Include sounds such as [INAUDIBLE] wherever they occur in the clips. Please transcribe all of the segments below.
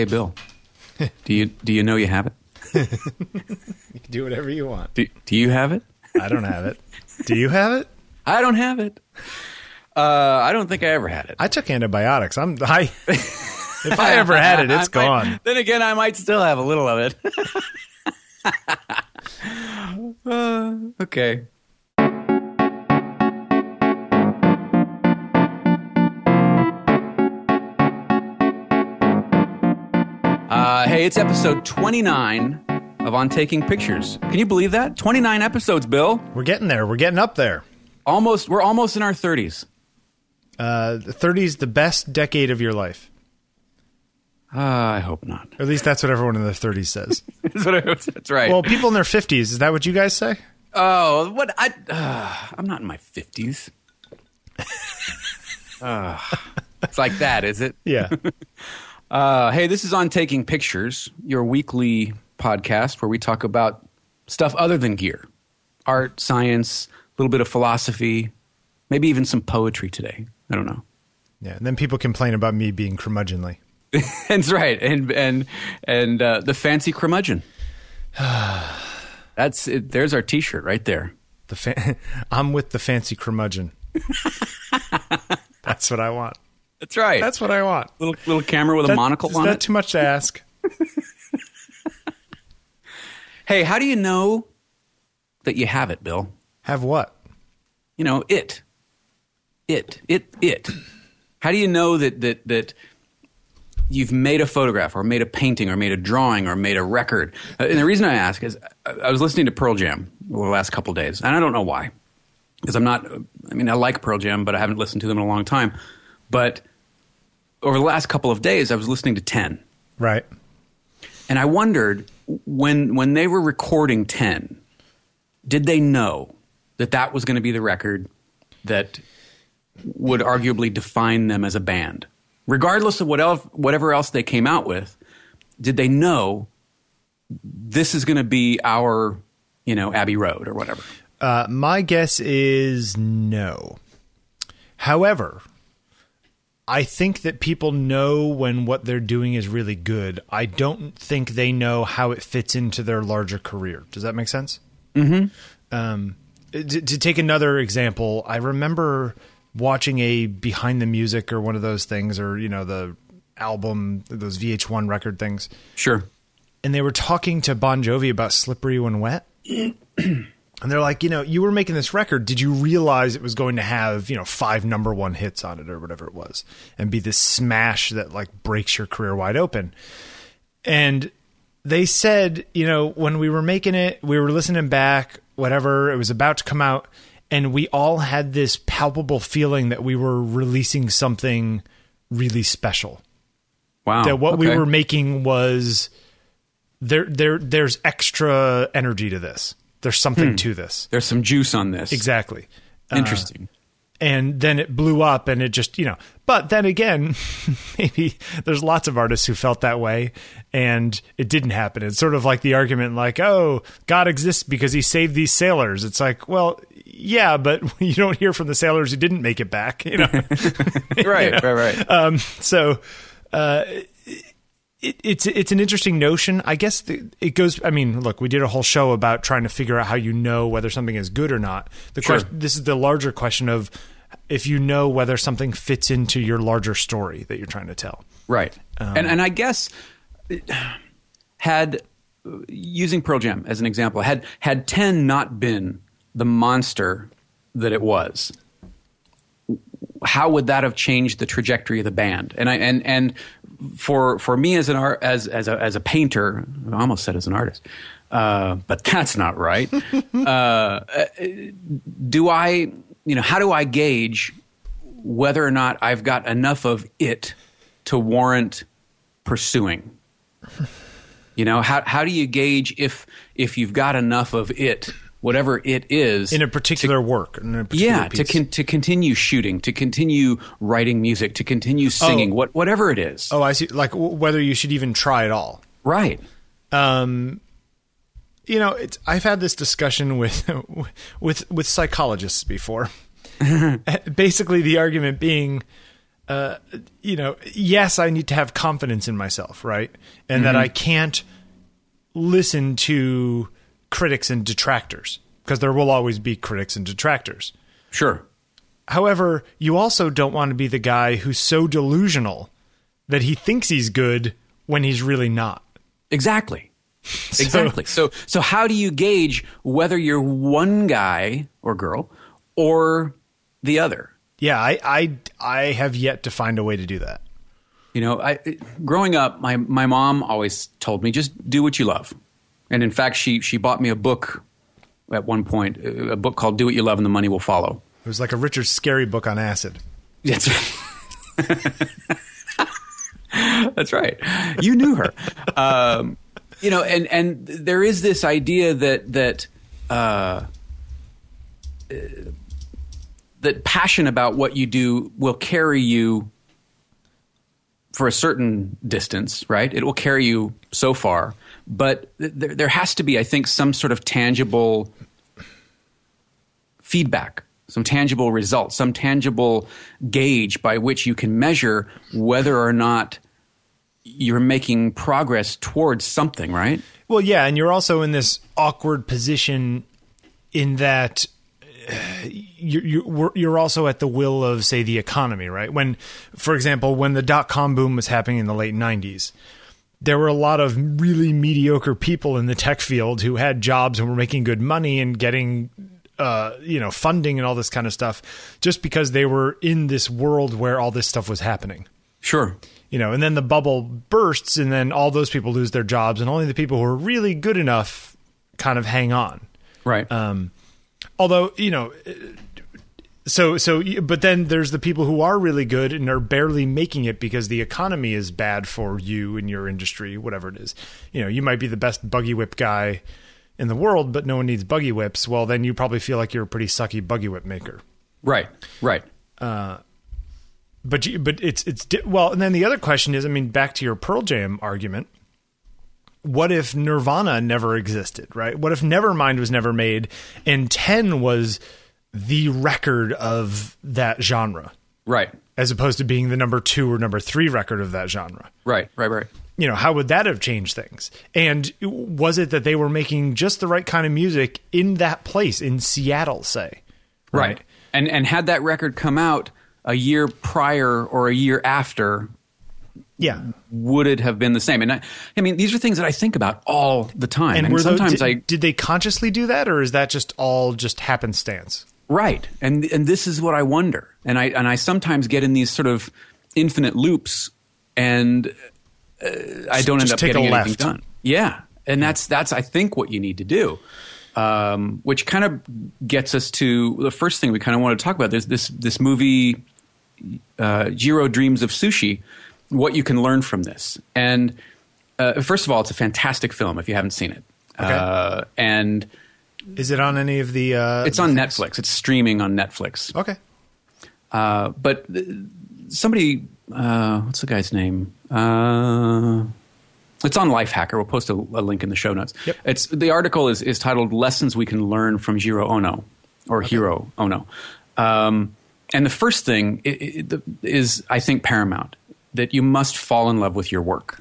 Hey, Bill. [LAUGHS] do you do you know you have it? [LAUGHS] You can do whatever you want. Do, do you have it? I don't have it. Do you have it? I don't have it. Uh, I don't think I ever had it. I took antibiotics. I'm I. [LAUGHS] if I ever had it, it's I might- gone. then again, I might still have a little of it. Uh, okay. Uh, hey, it's episode 29 of On Taking Pictures. Can you believe that? 29 episodes, Bill. We're getting there. We're getting up there. Almost, we're almost in our 30s. Uh, the 30s, the best decade of your life. Uh, I hope not. Or at least that's what everyone in their 30s says. [LAUGHS] That's, what I, that's right. well, people in their 50s, is that what you guys say? Oh, what I uh, I'm not in my fifties. [LAUGHS] uh, it's like that, is it? Yeah. [LAUGHS] Uh, hey, this is on Taking Pictures, your weekly podcast where we talk about stuff other than gear, art, science, a little bit of philosophy, maybe even some poetry today. I don't know. Yeah. And then people complain about me being curmudgeonly. [LAUGHS] That's right, and and and uh, the fancy curmudgeon. [SIGHS] That's it. There's our T-shirt right there. The fa- [LAUGHS] I'm with the fancy curmudgeon. [LAUGHS] That's what I want. That's right. That's what I want. little little camera with a monocle is on that it. too much to ask? [LAUGHS] Hey, how do you know that you have it, Bill? Have what? You know, it. It. It. It. How do you know that that that you've made a photograph or made a painting or made a drawing or made a record? Uh, And the reason I ask is I, I was listening to Pearl Jam over the last couple of days, and I don't know why. Because I'm not I mean, I like Pearl Jam, but I haven't listened to them in a long time. But over the last couple of days I was listening to 10. Right. And I wondered when when they were recording 10, did they know that that was going to be the record that would arguably define them as a band? Regardless of what else, whatever else they came out with, did they know this is going to be our, you know, Abbey Road or whatever? Uh, my guess is no. However, I think that people know when what they're doing is really good. I don't think they know how it fits into their larger career. Does that make sense? Mm-hmm. Um, to, to take another example, I remember watching a behind the music or one of those things, or you know the album, those VH1 record things, Sure. and they were talking to Bon Jovi about "Slippery When Wet." [CLEARS THROAT] And they're like, you know, you were making this record. Did you realize it was going to have, you know, five number one hits on it or whatever it was and be this smash that like breaks your career wide open? And they said, you know, when we were making it, we were listening back, whatever, it was about to come out. And we all had this palpable feeling that we were releasing something really special Wow. that what we were making was there there there's extra energy to this. There's something to this. There's some juice on this. Exactly. Interesting. And then it blew up and it just, you know. But then again, [LAUGHS] maybe there's lots of artists who felt that way and it didn't happen. It's sort of like the argument like, "Oh, God exists because he saved these sailors." It's like, well, yeah, but [LAUGHS] you don't hear from the sailors who didn't make it back, you know. [LAUGHS] right, right, right. um, so uh, it, it's it's an interesting notion. I guess the, it goes. I mean, look, we did a whole show about trying to figure out how you know whether something is good or not. The Sure. question, this is the larger question of if you know whether something fits into your larger story that you're trying to tell. Right. Um, and and I guess had using Pearl Jam as an example, had had 10 not been the monster that it was, how would that have changed the trajectory of the band? And I and and for for me as an art as as a as a painter, I almost said as an artist. Uh, but that's not right. [LAUGHS] uh, do I, you know, how do I gauge whether or not I've got enough of it to warrant pursuing? You know, how how do you gauge if if you've got enough of it, whatever it is, in a particular work. In a particular yeah, to con- to continue shooting, to continue writing music, to continue singing, what whatever it is. oh, I see. Like w- whether you should even try at all. Right. Um, you know, it's, I've had this discussion with [LAUGHS] with with psychologists before. [LAUGHS] Basically, the argument being, uh, you know, yes, I need to have confidence in myself, right? And that I can't listen to critics and detractors because there will always be critics and detractors. Sure. However, you also don't want to be the guy who's so delusional that he thinks he's good when he's really not. Exactly. [LAUGHS] Exactly. So, so how do you gauge whether you're one guy or girl or the other? Yeah, I, I, I have yet to find a way to do that. You know, I, growing up, my, my mom always told me just do what you love. And in fact, she, she bought me a book at one point, a book called Do What You Love and the Money Will Follow. It was like a Richard Scarry book on acid. That's right. [LAUGHS] That's right. You knew her. Um, you know, and, and there is this idea that, that, uh, that passion about what you do will carry you for a certain distance, right? It will carry you so far, but th- there, there has to be, I think, some sort of tangible feedback, some tangible results, some tangible gauge by which you can measure whether or not you're making progress towards something, right? Well, yeah, and you're also in this awkward position in that uh, you're, you're, you're also at the will of, say, the economy, right? When, for example, when the dot com boom was happening in the late 90s, there were a lot of really mediocre people in the tech field who had jobs and were making good money and getting uh, you know funding and all this kind of stuff just because they were in this world where all this stuff was happening Sure. you know and then the bubble bursts and then all those people lose their jobs and only the people who are really good enough kind of hang on Right. um, although you know so so but then there's the people who are really good and are barely making it because the economy is bad for you and your industry whatever it is you know you might be the best buggy whip guy in the world but no one needs buggy whips well then you probably feel like you're a pretty sucky buggy whip maker right. Right. Uh, but you, but it's it's di- well and then the other question is i mean back to your pearl jam argument what if nirvana never existed right what if nevermind was never made and 10 was the record of that genre Right. as opposed to being the number 2 or number 3 record of that genre Right. Right. Right. you know how would that have changed things and was it that they were making just the right kind of music in that place in seattle say Right. And and had that record come out a year prior or a year after, yeah would it have been the same? And I, I mean, these are things that I think about all the time. And, and, were those, sometimes did, I did they consciously do that or is that just all just happenstance right. And and this is what I wonder. And I and I sometimes get in these sort of infinite loops, and uh, I don't end Just up take a getting anything left. done. Yeah. And that's that's I think what you need to do. Um, which kind of gets us to the first thing we kind of want to talk about. There's this this movie uh, Jiro Dreams of Sushi, what you can learn from this. And uh, first of all, it's a fantastic film if you haven't seen it. Okay. Uh, and Is it on any of the? Uh, it's on Netflix. It's streaming on Netflix. Okay. Uh, but somebody, uh, what's the guy's name? Uh, it's on Lifehacker. We'll post a, a link in the show notes. Yep. It's the article is, is titled "Lessons We Can Learn from Jiro Ono" or Hiro Ono. Um, and the first thing i- i- is, I think, paramount that you must fall in love with your work.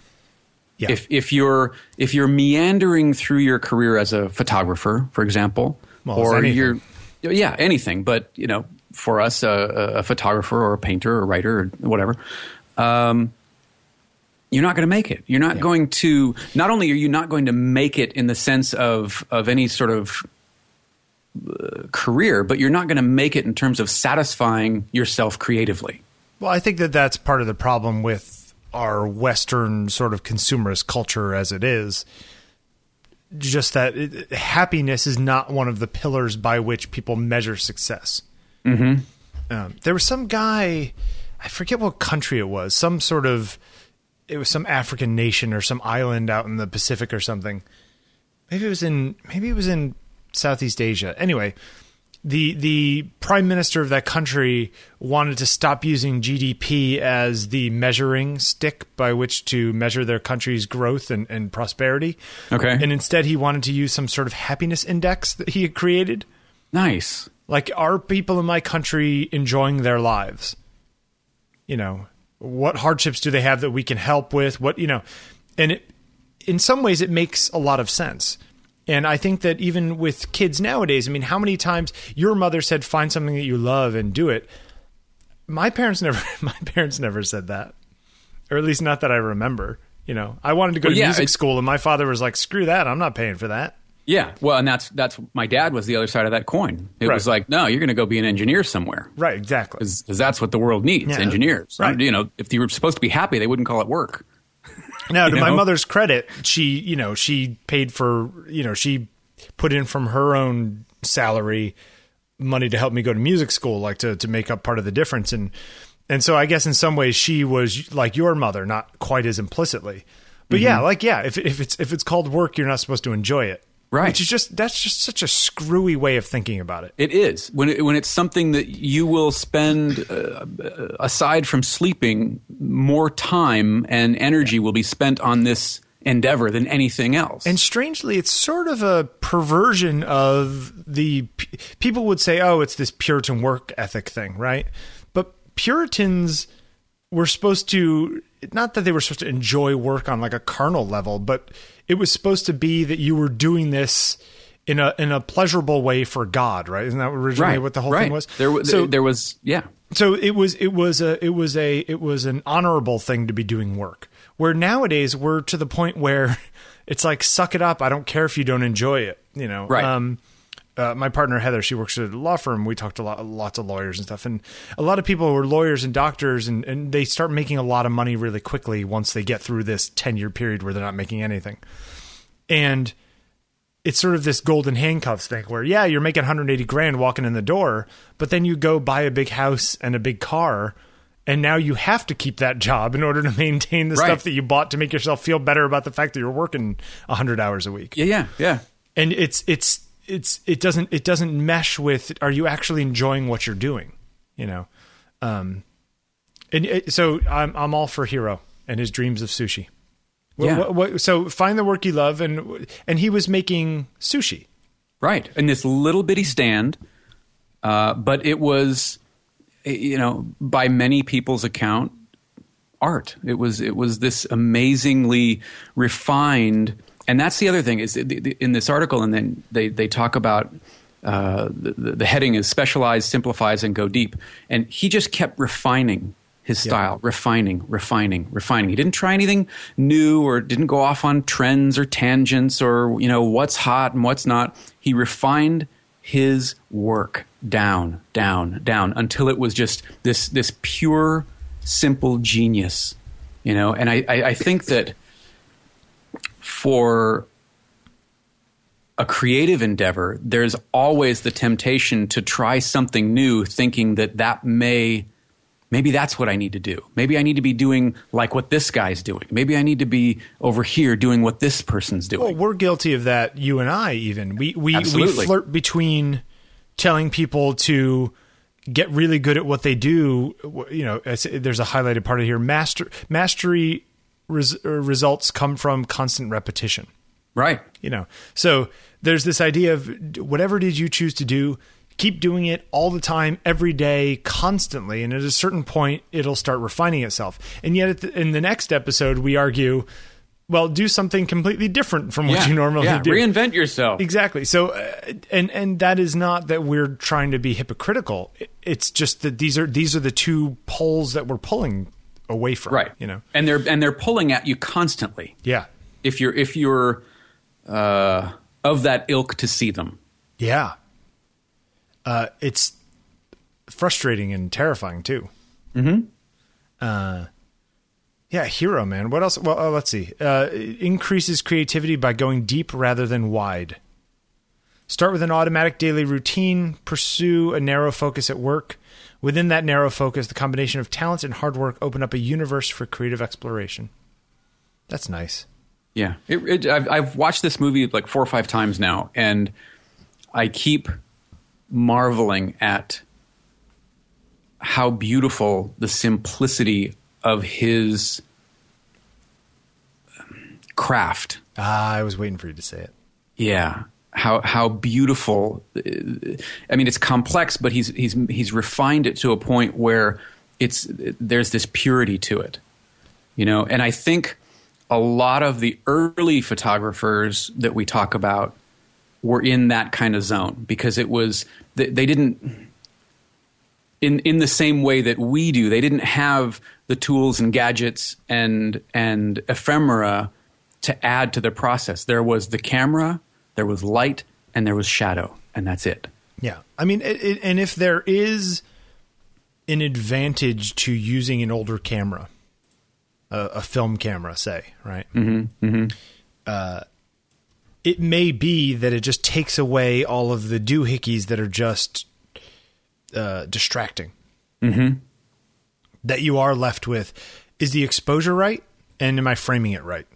Yeah. If if you're if you're meandering through your career as a photographer, for example, Well, or you're yeah anything, but you know, for us, a, a photographer or a painter or a writer or whatever, um, you're not going to make it. You're not going to. Not only are you not going to make it in the sense of of any sort of uh, career, but you're not going to make it in terms of satisfying yourself creatively. Well, I think that that's part of the problem with our Western sort of consumerist culture as it is. Just that it, happiness is not one of the pillars by which people measure success. Mm-hmm. Um, there was some guy, I forget what country it was, some sort of, it was some African nation or some island out in the Pacific or something. Maybe it was in, maybe it was in Southeast Asia. Anyway, the the prime minister of that country wanted to stop using GDP as the measuring stick by which to measure their country's growth and, and prosperity. Okay. And instead he wanted to use some sort of happiness index that he had created. Nice. Like are people in my country enjoying their lives? You know, what hardships do they have that we can help with? What you know, and it, in some ways, it makes a lot of sense. And I think that even with kids nowadays, I mean, how many times your mother said, "Find something that you love and do it." My parents [LAUGHS] never, my parents never said that, or at least not that I remember. You know, I wanted to go Well, to yeah, music school, and my father was like, "Screw that! I'm not paying for that." Yeah, well, and that's that's my dad was the other side of that coin. It Right. was like, no, you're going to go be an engineer somewhere Right? Exactly. because that's what the world needs, Yeah. engineers. Right. You know, if you were supposed to be happy, they wouldn't call it work. Now, to You my mother's credit, she, you know, she paid for, you know, she put in from her own salary money to help me go to music school, like to to make up part of the difference, and and so I guess in some ways she was like your mother, not quite as implicitly, but Mm-hmm. yeah, like yeah, if if it's if it's called work, you're not supposed to enjoy it, Right. Which is just that's just such a screwy way of thinking about it. It is when it, when it's something that you will spend uh, aside from sleeping more time and energy will be spent on this endeavor than anything else. And strangely, it's sort of a perversion of the p- people would say, "Oh, it's this Puritan work ethic thing," right? But Puritans were supposed to not that they were supposed to enjoy work on like a carnal level, but it was supposed to be that you were doing this in a in a pleasurable way for God, right? Isn't that originally right, what the whole right. thing was? There, wa- so, there was yeah. so it was it was a it was a it was an honorable thing to be doing work where nowadays we're to the point where [LAUGHS] it's like suck it up i don't care if you don't enjoy it you know Right. um uh, my partner Heather, she works at a law firm. We talked to lot, lots of lawyers and stuff, and a lot of people who are lawyers and doctors, and, and they start making a lot of money really quickly once they get through this ten year period where they're not making anything. And it's sort of this golden handcuffs thing where yeah you're making 180 grand walking in the door but then you go buy a big house and a big car and now you have to keep that job in order to maintain the Right. stuff that you bought to make yourself feel better about the fact that you're working 100 hours a week Yeah, yeah, yeah. and it's it's it's it doesn't it doesn't mesh with are you actually enjoying what you're doing you know um and it, so i'm i'm all for hero and his dreams of sushi Yeah. what- what- so find the work you love and and he was making sushi Right. In this little bitty stand, uh, but it was, you know, by many people's account, art. It was it was this amazingly refined, and that's the other thing is in this article, and then they they talk about. Uh, the, the heading is specialize, simplifies, and go deep. And he just kept refining his style, refining, refining, refining. He didn't try anything new or didn't go off on trends or tangents or you know what's hot and what's not. He refined his work down, down, down until it was just this this pure, simple genius. You know, and I, I, I think that for a creative endeavor, there's always the temptation to try something new, thinking that that may, maybe that's what I need to do. Maybe I need to be doing like what this guy's doing. Maybe I need to be over here doing what this person's doing. Well, we're guilty of that. You and I, even we we we flirt between telling people to get really good at what they do. You know, there's a highlighted part of here. Master mastery res, uh, results come from constant repetition. right. You know, so there's this idea of whatever did you choose to do, keep doing it all the time, every day, constantly, and at a certain point, it'll start refining itself. And yet, at the, in the next episode, we argue, well, do something completely different from what yeah. you normally yeah. do. Reinvent yourself. Exactly. So, uh, and and that is not that we're trying to be hypocritical. It's just that these are these are the two poles that we're pulling away from. Right. You know. and they're and they're pulling at you constantly. Yeah. If you're if you're uh, of that ilk to see them. Yeah. Uh, it's frustrating and terrifying too. Mm-hmm. Uh, yeah, hero man. What else? Well, uh, let's see. Uh, increases creativity by going deep rather than wide. Start with an automatic daily routine. Pursue a narrow focus at work. Within that narrow focus, the combination of talent and hard work open up a universe for creative exploration. That's nice. Yeah, it, it, I've, I've watched this movie like four or five times now, and I keep marveling at how beautiful the simplicity of his craft. Ah, I was waiting for you to say it. Yeah, how how beautiful. Uh, I mean, it's complex, but he's he's he's refined it to a point where it's there's this purity to it, you know. And I think a lot of the early photographers that we talk about were in that kind of zone because it was they, they didn't in in the same way that we do. They didn't have the tools and gadgets and and ephemera to add to the process. There was the camera, there was light, and there was shadow, and that's it. Yeah, I mean, it, it, and if there is an advantage to using an older camera, a, a film camera, say, right? Mm-hmm, mm-hmm. Uh, it may be that it just takes away all of the doohickeys that are just uh, distracting. Mm-hmm. That you are left with is the exposure right, and am I framing it right?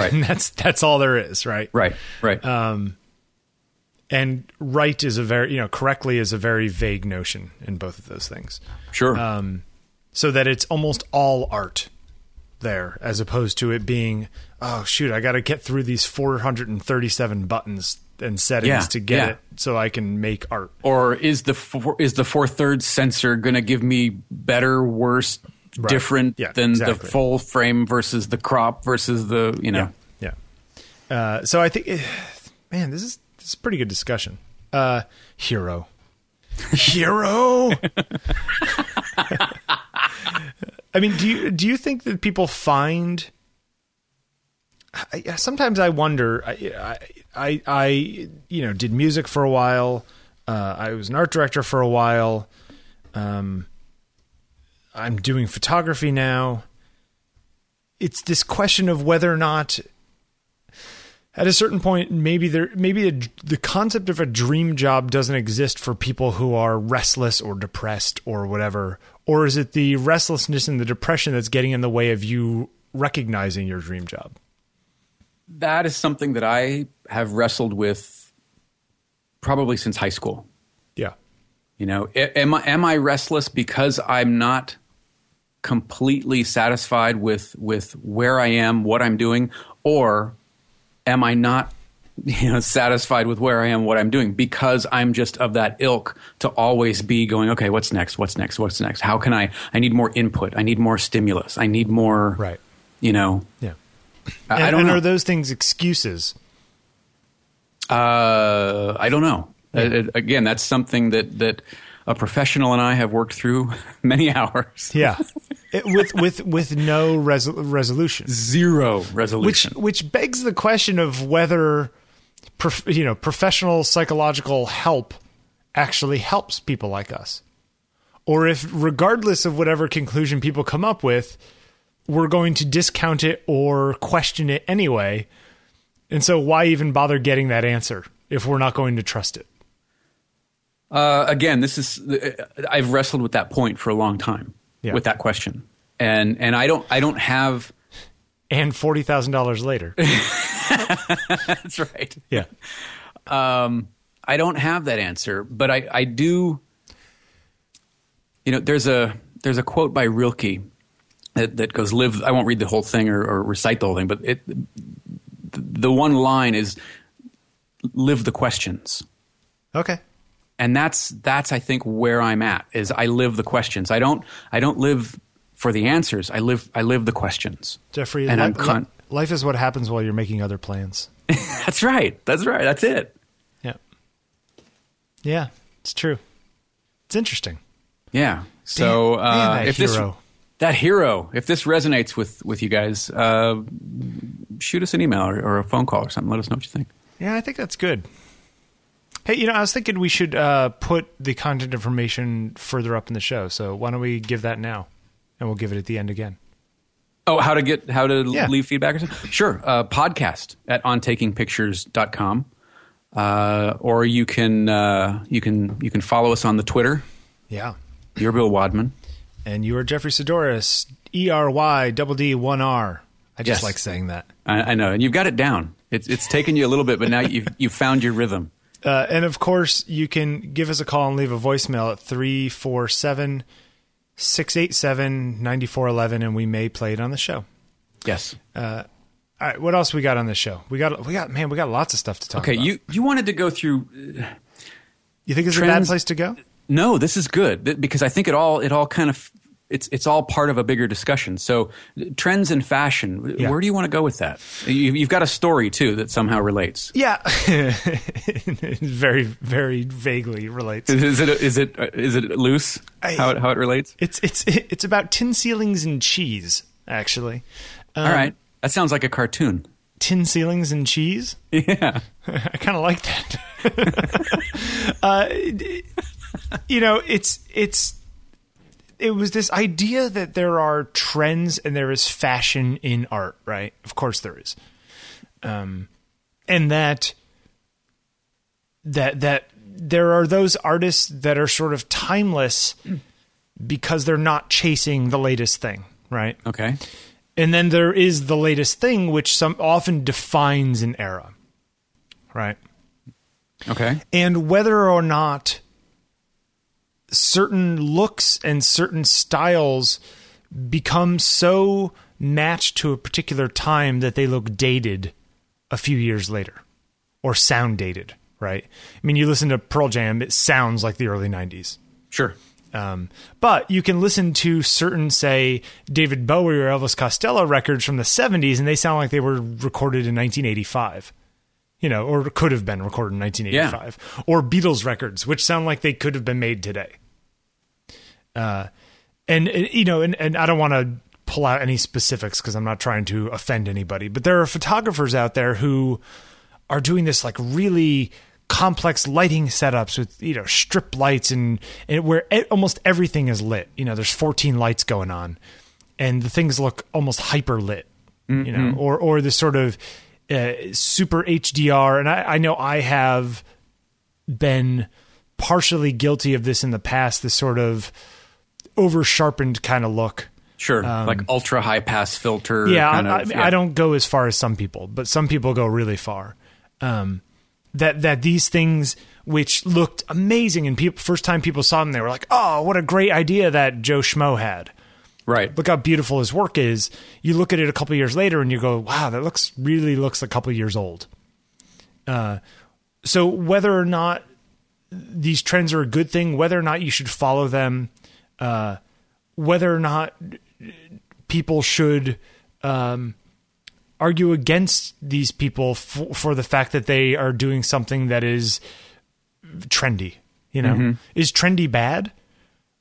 Right. And that's that's all there is, right? Right. Right. Um, and right is a very you know correctly is a very vague notion in both of those things. sure. Um, so that it's almost all art there, as opposed to it being oh shoot, I got to get through these 437 buttons and settings Yeah, to get yeah. it so I can make art. or is the four, is the four thirds sensor going to give me better, worse, Right. different Yeah, than the full frame versus the crop versus the you know? Yeah, yeah. Uh, so I think, eh, man, this is this is a pretty good discussion. Uh, hero, hero. [LAUGHS] I mean, do you do you think that people find? I, I- sometimes I wonder. I, I, I, you know, did music for a while. Uh, I was an art director for a while. Um, I'm doing photography now. It's this question of whether or not, at a certain point, maybe there, maybe a, the concept of a dream job doesn't exist for people who are restless or depressed or whatever, or is it the restlessness and the depression that's getting in the way of you recognizing your dream job? That is something that I have wrestled with probably since high school. You know, am I am I restless because I'm not completely satisfied with with where I am, what I'm doing, or am I not [LAUGHS] you know satisfied with where I am, what I'm doing because I'm just of that ilk to always be going, okay, what's next? What's next? What's next? How can I I need more input. I need more stimulus. I need more right. you know. Yeah, I, and, I don't and know. are those things excuses? Uh, I don't know. Uh, it- again, that's something that that a professional and I have worked through [LAUGHS] many hours. Yeah, [LAUGHS] It- with with with no resol- resolution. Zero which resolution. which begs the question of whether prof, you know professional psychological help actually helps people like us or if regardless of whatever conclusion people come up with we're going to discount it or question it anyway and so why even bother getting that answer if we're not going to trust it Uh, again, this is uh, I've wrestled with that point for a long time Yeah. with that question, and and I don't I don't have. and $40,000 later [LAUGHS] That's right. yeah Um, I don't have that answer, but I I do. You know, there's a there's a quote by Rilke that, that goes live. I won't read the whole thing or, or recite the whole thing, but it the one line is live the questions. okay and that's that's I think where I'm at is I live the questions. I don't I don't live for the answers. I live I live the questions. Jeffrey And li- I'm con- li- life is what happens while you're making other plans [LAUGHS] That's right. That's right. That's it. Yeah. Yeah, it's true. It's interesting. Yeah. So Damn, uh, that if hero. this that hero, if this resonates with with you guys, uh, shoot us an email or, or a phone call or something. Let us know what you think. Yeah, I think that's good. Hey, you know, I was thinking we should uh, put the content information further up in the show. So why don't we give that now, and we'll give it at the end again. Oh, how to get how to Yeah. leave feedback or something? Sure. Uh, podcast at ontakingpictures.com. Uh, or you can uh, you can you can follow us on the Twitter. Yeah. You're Bill Wadman. And you are Jeffrey Saddoris, E R Y double D one R. I just Yes. like saying that. I, I know, and you've got it down. It's it's taken you a little bit, but now you've you found your rhythm. Uh, and of course, you can give us a call and leave a voicemail at 347 687 9411, and we may play it on the show. Yes. All right, what else we got on this show? We got, we got, man, we got lots of stuff to talk Okay. about. You you wanted to go through. you think it's a bad place to go? No, this is good because I think it all it all kind of it's it's all part of a bigger discussion. So trends in fashion, Yeah. where do you want to go with that? You, you've got a story too that somehow relates. Yeah, [LAUGHS] very very vaguely relates. Is it is it is it loose I- how it, how it relates? It's it's it's about tin ceilings and cheese. Actually, All right, that sounds like a cartoon. tin ceilings and cheese. [LAUGHS] Yeah, [LAUGHS] I kind of like that. uh, you know, it's it's it was this idea that there are trends and there is fashion in art, right? Of course there is. Um and that that that there are those artists that are sort of timeless because they're not chasing the latest thing, right? okay, And then there is the latest thing which some often defines an era. Right? okay, and whether or not certain looks and certain styles become so matched to a particular time that they look dated a few years later or sound dated, right? I mean, you listen to Pearl Jam, it sounds like the early 90s. sure. Um, but you can listen to certain, say, David Bowie or Elvis Costello records from the 70s, and they sound like they were recorded in 1985. You know, or could have been recorded in 1985. Or Beatles records, which sound like they could have been made today. Uh, and, you know, and, and I don't want to pull out any specifics because I'm not trying to offend anybody, but there are photographers out there who are doing this like really complex lighting setups with you know strip lights and, and where e- almost everything is lit. You know, there's 14 lights going on, and the things look almost hyper lit. You know, or or this sort of uh, super HDR. And I, I know I have been partially guilty of this in the past. This sort of over sharpened kind of look. Sure, like ultra high pass filter. Um, Yeah, kind I, of, I, I don't go as far as some people, but some people go really far. Um, that that these things which looked amazing and people first time people saw them, they were like, "Oh, what a great idea that Joe Schmo had." Right. Look how beautiful his work is. You look at it a couple years later and you go, "Wow, that looks really looks a couple years old." Uh, so whether or not these trends are a good thing, whether or not you should follow them, uh, whether or not people should um, argue against these people f- for the fact that they are doing something that is trendy. You know, is trendy bad,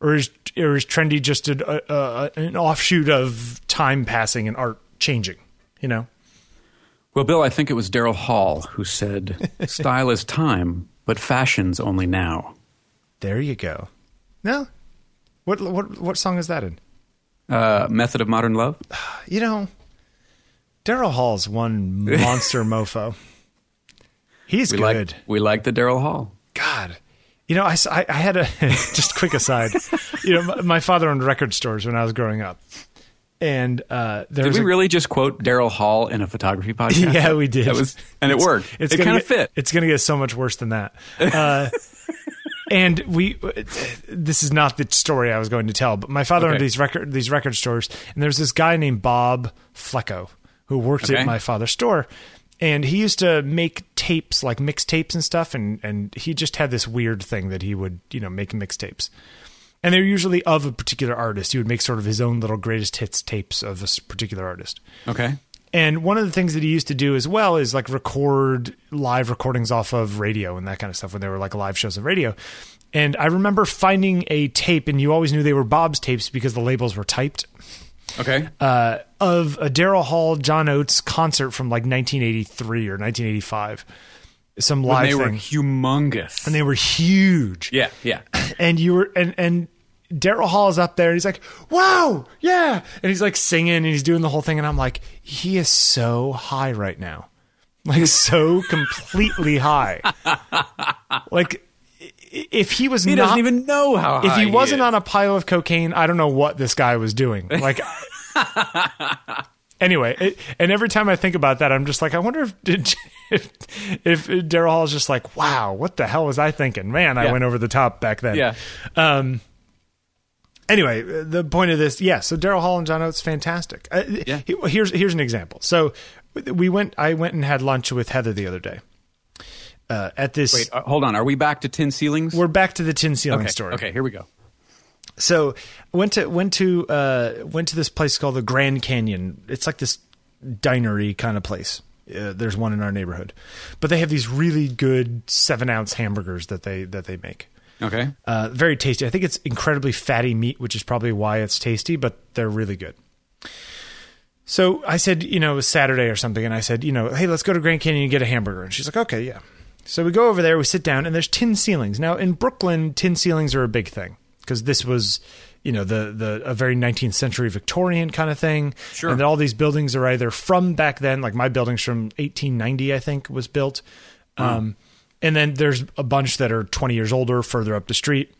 or is or is trendy just a, a, a, an offshoot of time passing and art changing? You know, Well, Bill, I think it was Daryl Hall who said, "Style is time, but fashion's only now." there you go. No, what what what song is that in? Uh, Method of Modern Love. [SIGHS] You know, Daryl Hall's one monster [LAUGHS] mofo. He's We good. like we like the Daryl Hall. God. You know, I, I had a [LAUGHS] just quick aside. You know, my, my father owned record stores when I was growing up, and uh, there Did we a- really just quote Daryl Hall in a photography [LAUGHS] podcast? yeah, we did. That was, and it It's- worked. It's it kind of fit. It's going to get so much worse than that. Uh, and we, this is not the story I was going to tell, but my father owned these record these record stores, and there's this guy named Bob Flecko who worked Okay. at my father's store. And he used to make tapes, like mixtapes and stuff, and, and he just had this weird thing that he would, you know, make mixtapes. And they're usually of a particular artist. He would make sort of his own little greatest hits tapes of a particular artist. okay. And one of the things that he used to do as well is like record live recordings off of radio and that kind of stuff when they were like live shows on radio. And I remember finding a tape, and you always knew they were Bob's tapes because the labels were typed, Okay. uh, of a Daryl Hall, John Oates concert from like 1983 or 1985. Some When live they were humongous. and they were huge yeah, yeah. [COUGHS] and you were and and Daryl Hall is up there and he's like, "Wow, yeah," and he's like singing and he's doing the whole thing, and I'm like, he is so high right now, like so [LAUGHS] completely high, like if he was He not doesn't even know how. if high he wasn't is. on a pile of cocaine, I don't know what this guy was doing. [LAUGHS] Like, anyway, it, and every time I think about that, I'm just like, I wonder if [LAUGHS] did, if, if Daryl Hall is just like, wow, what the hell was I thinking? Man, I Yeah. went over the top back then. Yeah. Um. Anyway, the point of this, yeah. So Daryl Hall and John Oates, fantastic. Uh, Yeah. Here's here's an example. So we went. I went and had lunch with Heather the other day. Uh, at this, Wait, uh, hold on. Are we back to tin ceilings? we're back to the tin ceiling okay. story. Okay, here we go. So went to went to uh, went to this place called the Grand Canyon. It's like this dinery kind of place. Uh, there's one in our neighborhood, but they have these really good seven ounce hamburgers that they that they make. Okay. Uh, very tasty. I think it's incredibly fatty meat, which is probably why it's tasty, but they're really good. So I said, you know, it was Saturday or something, and I said, you know, hey, let's go to Grand Canyon and get a hamburger. And she's like, okay, yeah. So we go over there, we sit down, and there's tin ceilings. Now in Brooklyn, tin ceilings are a big thing because this was, you know, the the a very 19th century Victorian kind of thing. Sure. And all these buildings are either from back then, like my building's from 1890, I think, was built. Um, and then there's a bunch that are 20 years older, further up the street.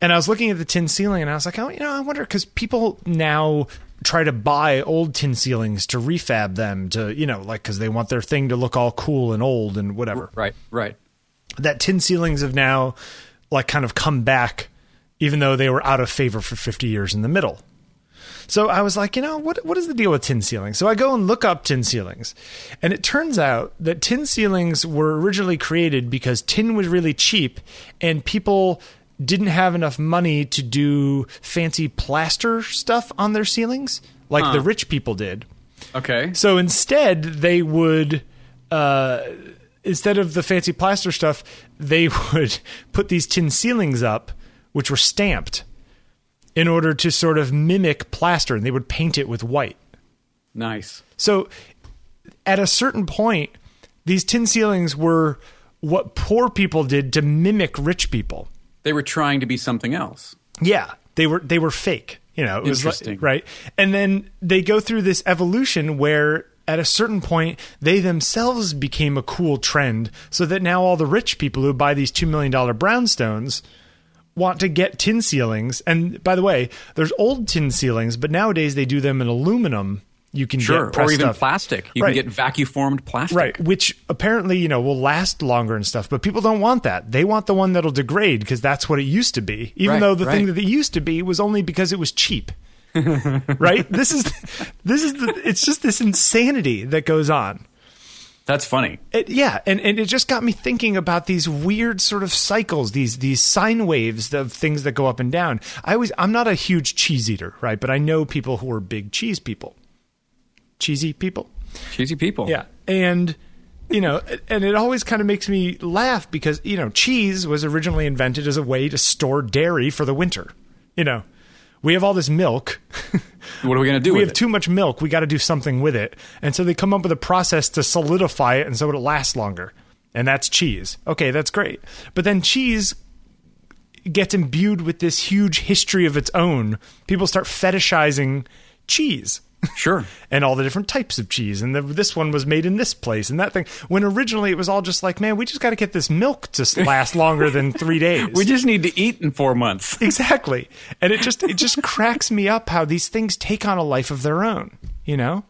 And I was looking at the tin ceiling, and I was like, oh, you know, I wonder because people now try to buy old tin ceilings to refab them to, you know, like because they want their thing to look all cool and old and whatever Right. Right. that tin ceilings have now like kind of come back even though they were out of favor for 50 years in the middle so i was like you know what what is the deal with tin ceilings? So i go and look up tin ceilings. And it turns out that tin ceilings were originally created because tin was really cheap and people didn't have enough money to do fancy plaster stuff on their ceilings like the rich people did. Okay. so instead, they would, uh, instead of the fancy plaster stuff, they [LAUGHS] would put these tin ceilings up, which were stamped, in order to sort of mimic plaster, and they would paint it with white. Nice. So at a certain point, these tin ceilings were what poor people did to mimic rich people. They were trying to be something else. Yeah, they were they were fake. You know, it was like- Interesting. right. And then they go through this evolution where at a certain point they themselves became a cool trend so that now all the rich people who buy these 2 million dollar brownstones want to get tin ceilings. And by the way, there's old tin ceilings, but nowadays they do them in aluminum. You can Sure. get Or even plastic. You Right. can get vacuum formed plastic. Right, which apparently, you know, will last longer and stuff, but people don't want that. They want the one that'll degrade because that's what it used to be. Even Right, though the thing that it used to be was only because it was cheap. [LAUGHS] right? This is this is the it's just this insanity that goes on. That's funny. It, yeah, and, and it just got me thinking about these weird sort of cycles, these these sine waves of things that go up and down. I always I'm not a huge cheese eater, right? But I know people who are big cheese people. Cheesy people. Cheesy people. Yeah. And you know, and it always kind of makes me laugh because, you know, cheese was originally invented as a way to store dairy for the winter. You know, we have all this milk. [LAUGHS] What are we going to do we have it? too much milk. We got to do something with it. And so they come up with a process to solidify it and so it lasts longer. And that's cheese. Okay, that's great. But then cheese gets imbued with this huge history of its own. People start fetishizing cheese Sure. [LAUGHS] and all the different types of cheese. And the, this one was made in this place and that thing. When originally it was all just like, man, we just got to get this milk to last [LAUGHS] longer than three days. We just need to eat in four months. [LAUGHS] exactly. And it just it just cracks me up how these things take on a life of their own. You know.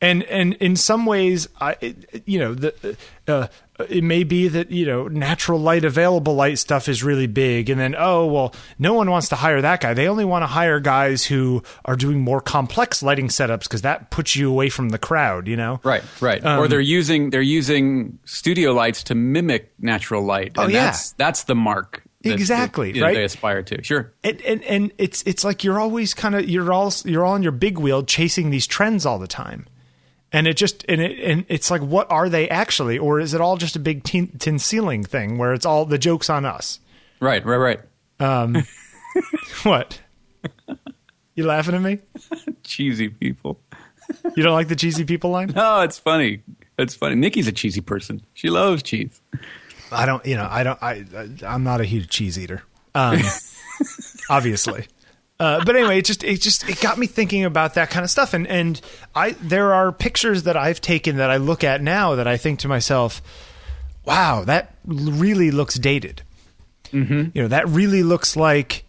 And and in some ways, I you know the uh, it may be that you know natural light, available light stuff is really big, and then oh well, no one wants to hire that guy. They only want to hire guys who are doing more complex lighting setups because that puts you away from the crowd. You know, Right, right. Um, or they're using they're using studio lights to mimic natural light. Oh, and yeah. that's that's the mark. that- Exactly, that, right? They aspire to. Sure. and and, and it's it's like you're always kind of you're all you're all on your big wheel chasing these trends all the time and it just and it and it's like what are they actually or is it all just a big tin, tin ceiling thing where it's all the jokes on us Right, right, right. [LAUGHS] what you laughing at me Cheesy people. you don't like the cheesy people line no it's funny. It's funny. Nikki's a cheesy person. She loves cheese. i don't you know i don't i I- i'm not a huge cheese eater um [LAUGHS] obviously uh, but anyway, it just it just it got me thinking about that kind of stuff, and and I there are pictures that I've taken that I look at now that I think to myself, wow, that really looks dated. Mm-hmm. You know, that really looks like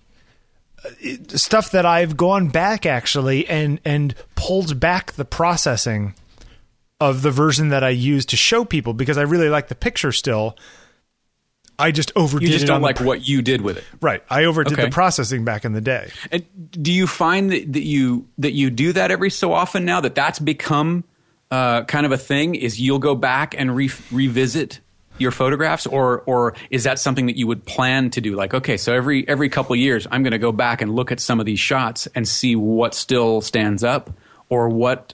uh, stuff that I've gone back actually and and pulled back the processing of the version that I used to show people because I really like the picture still. I just overdid You just it don't the like what you did with it. right. I overdid Okay. the processing back in the day. And do you find that, that you that you do that every so often now? That that's become uh, kind of a thing. Is you'll go back and re- revisit your photographs, or or is that something that you would plan to do? Like, okay, so every every couple years, I'm going to go back and look at some of these shots and see what still stands up, or what.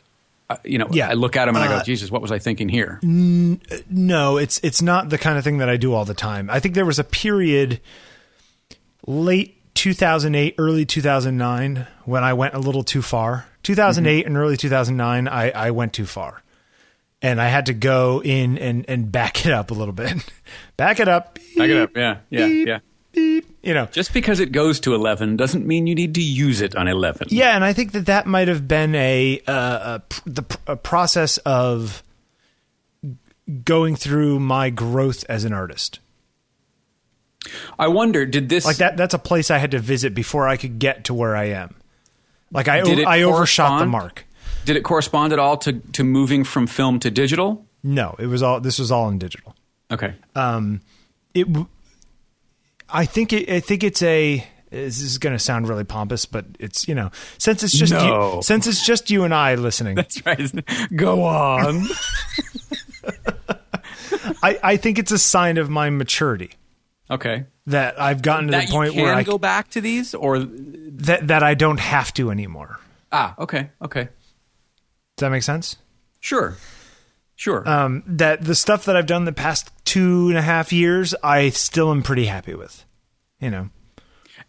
Uh, you know, Yeah. I look at them and I Uh, go, Jesus, what was I thinking here? No, it's it's not the kind of thing that I do all the time. I think there was a period late 2008, early 2009 when I went a little too far. 2008 and early 2009, I, I went too far. And I had to go in and, and back it up a little bit. [LAUGHS] back it up. Back it up. Yeah, yeah, beep, yeah. Beep, you know. Just because it goes to 11 doesn't mean you need to use it on 11. Yeah, and I think that that might have been a, uh, a, the, a process of going through my growth as an artist. I wonder, did this like that that's a place I had to visit before I could get to where I am. Like I it I overshot the mark. Did it correspond at all to, to moving from film to digital? No, it was all this was all in digital. Okay. It w- I think it, I think it's a this is going to sound really pompous, but it's you know since it's just No. you, since it's just you and I listening, That's right. Go on. [LAUGHS] I, I think it's a sign of my maturity okay. that I've gotten to That the point you can where I go back to these or that that I don't have to anymore. ah, okay. Okay. Does that make sense? Sure. Sure. Um, that the stuff that I've done the past two and a half years, I still am pretty happy with. You know,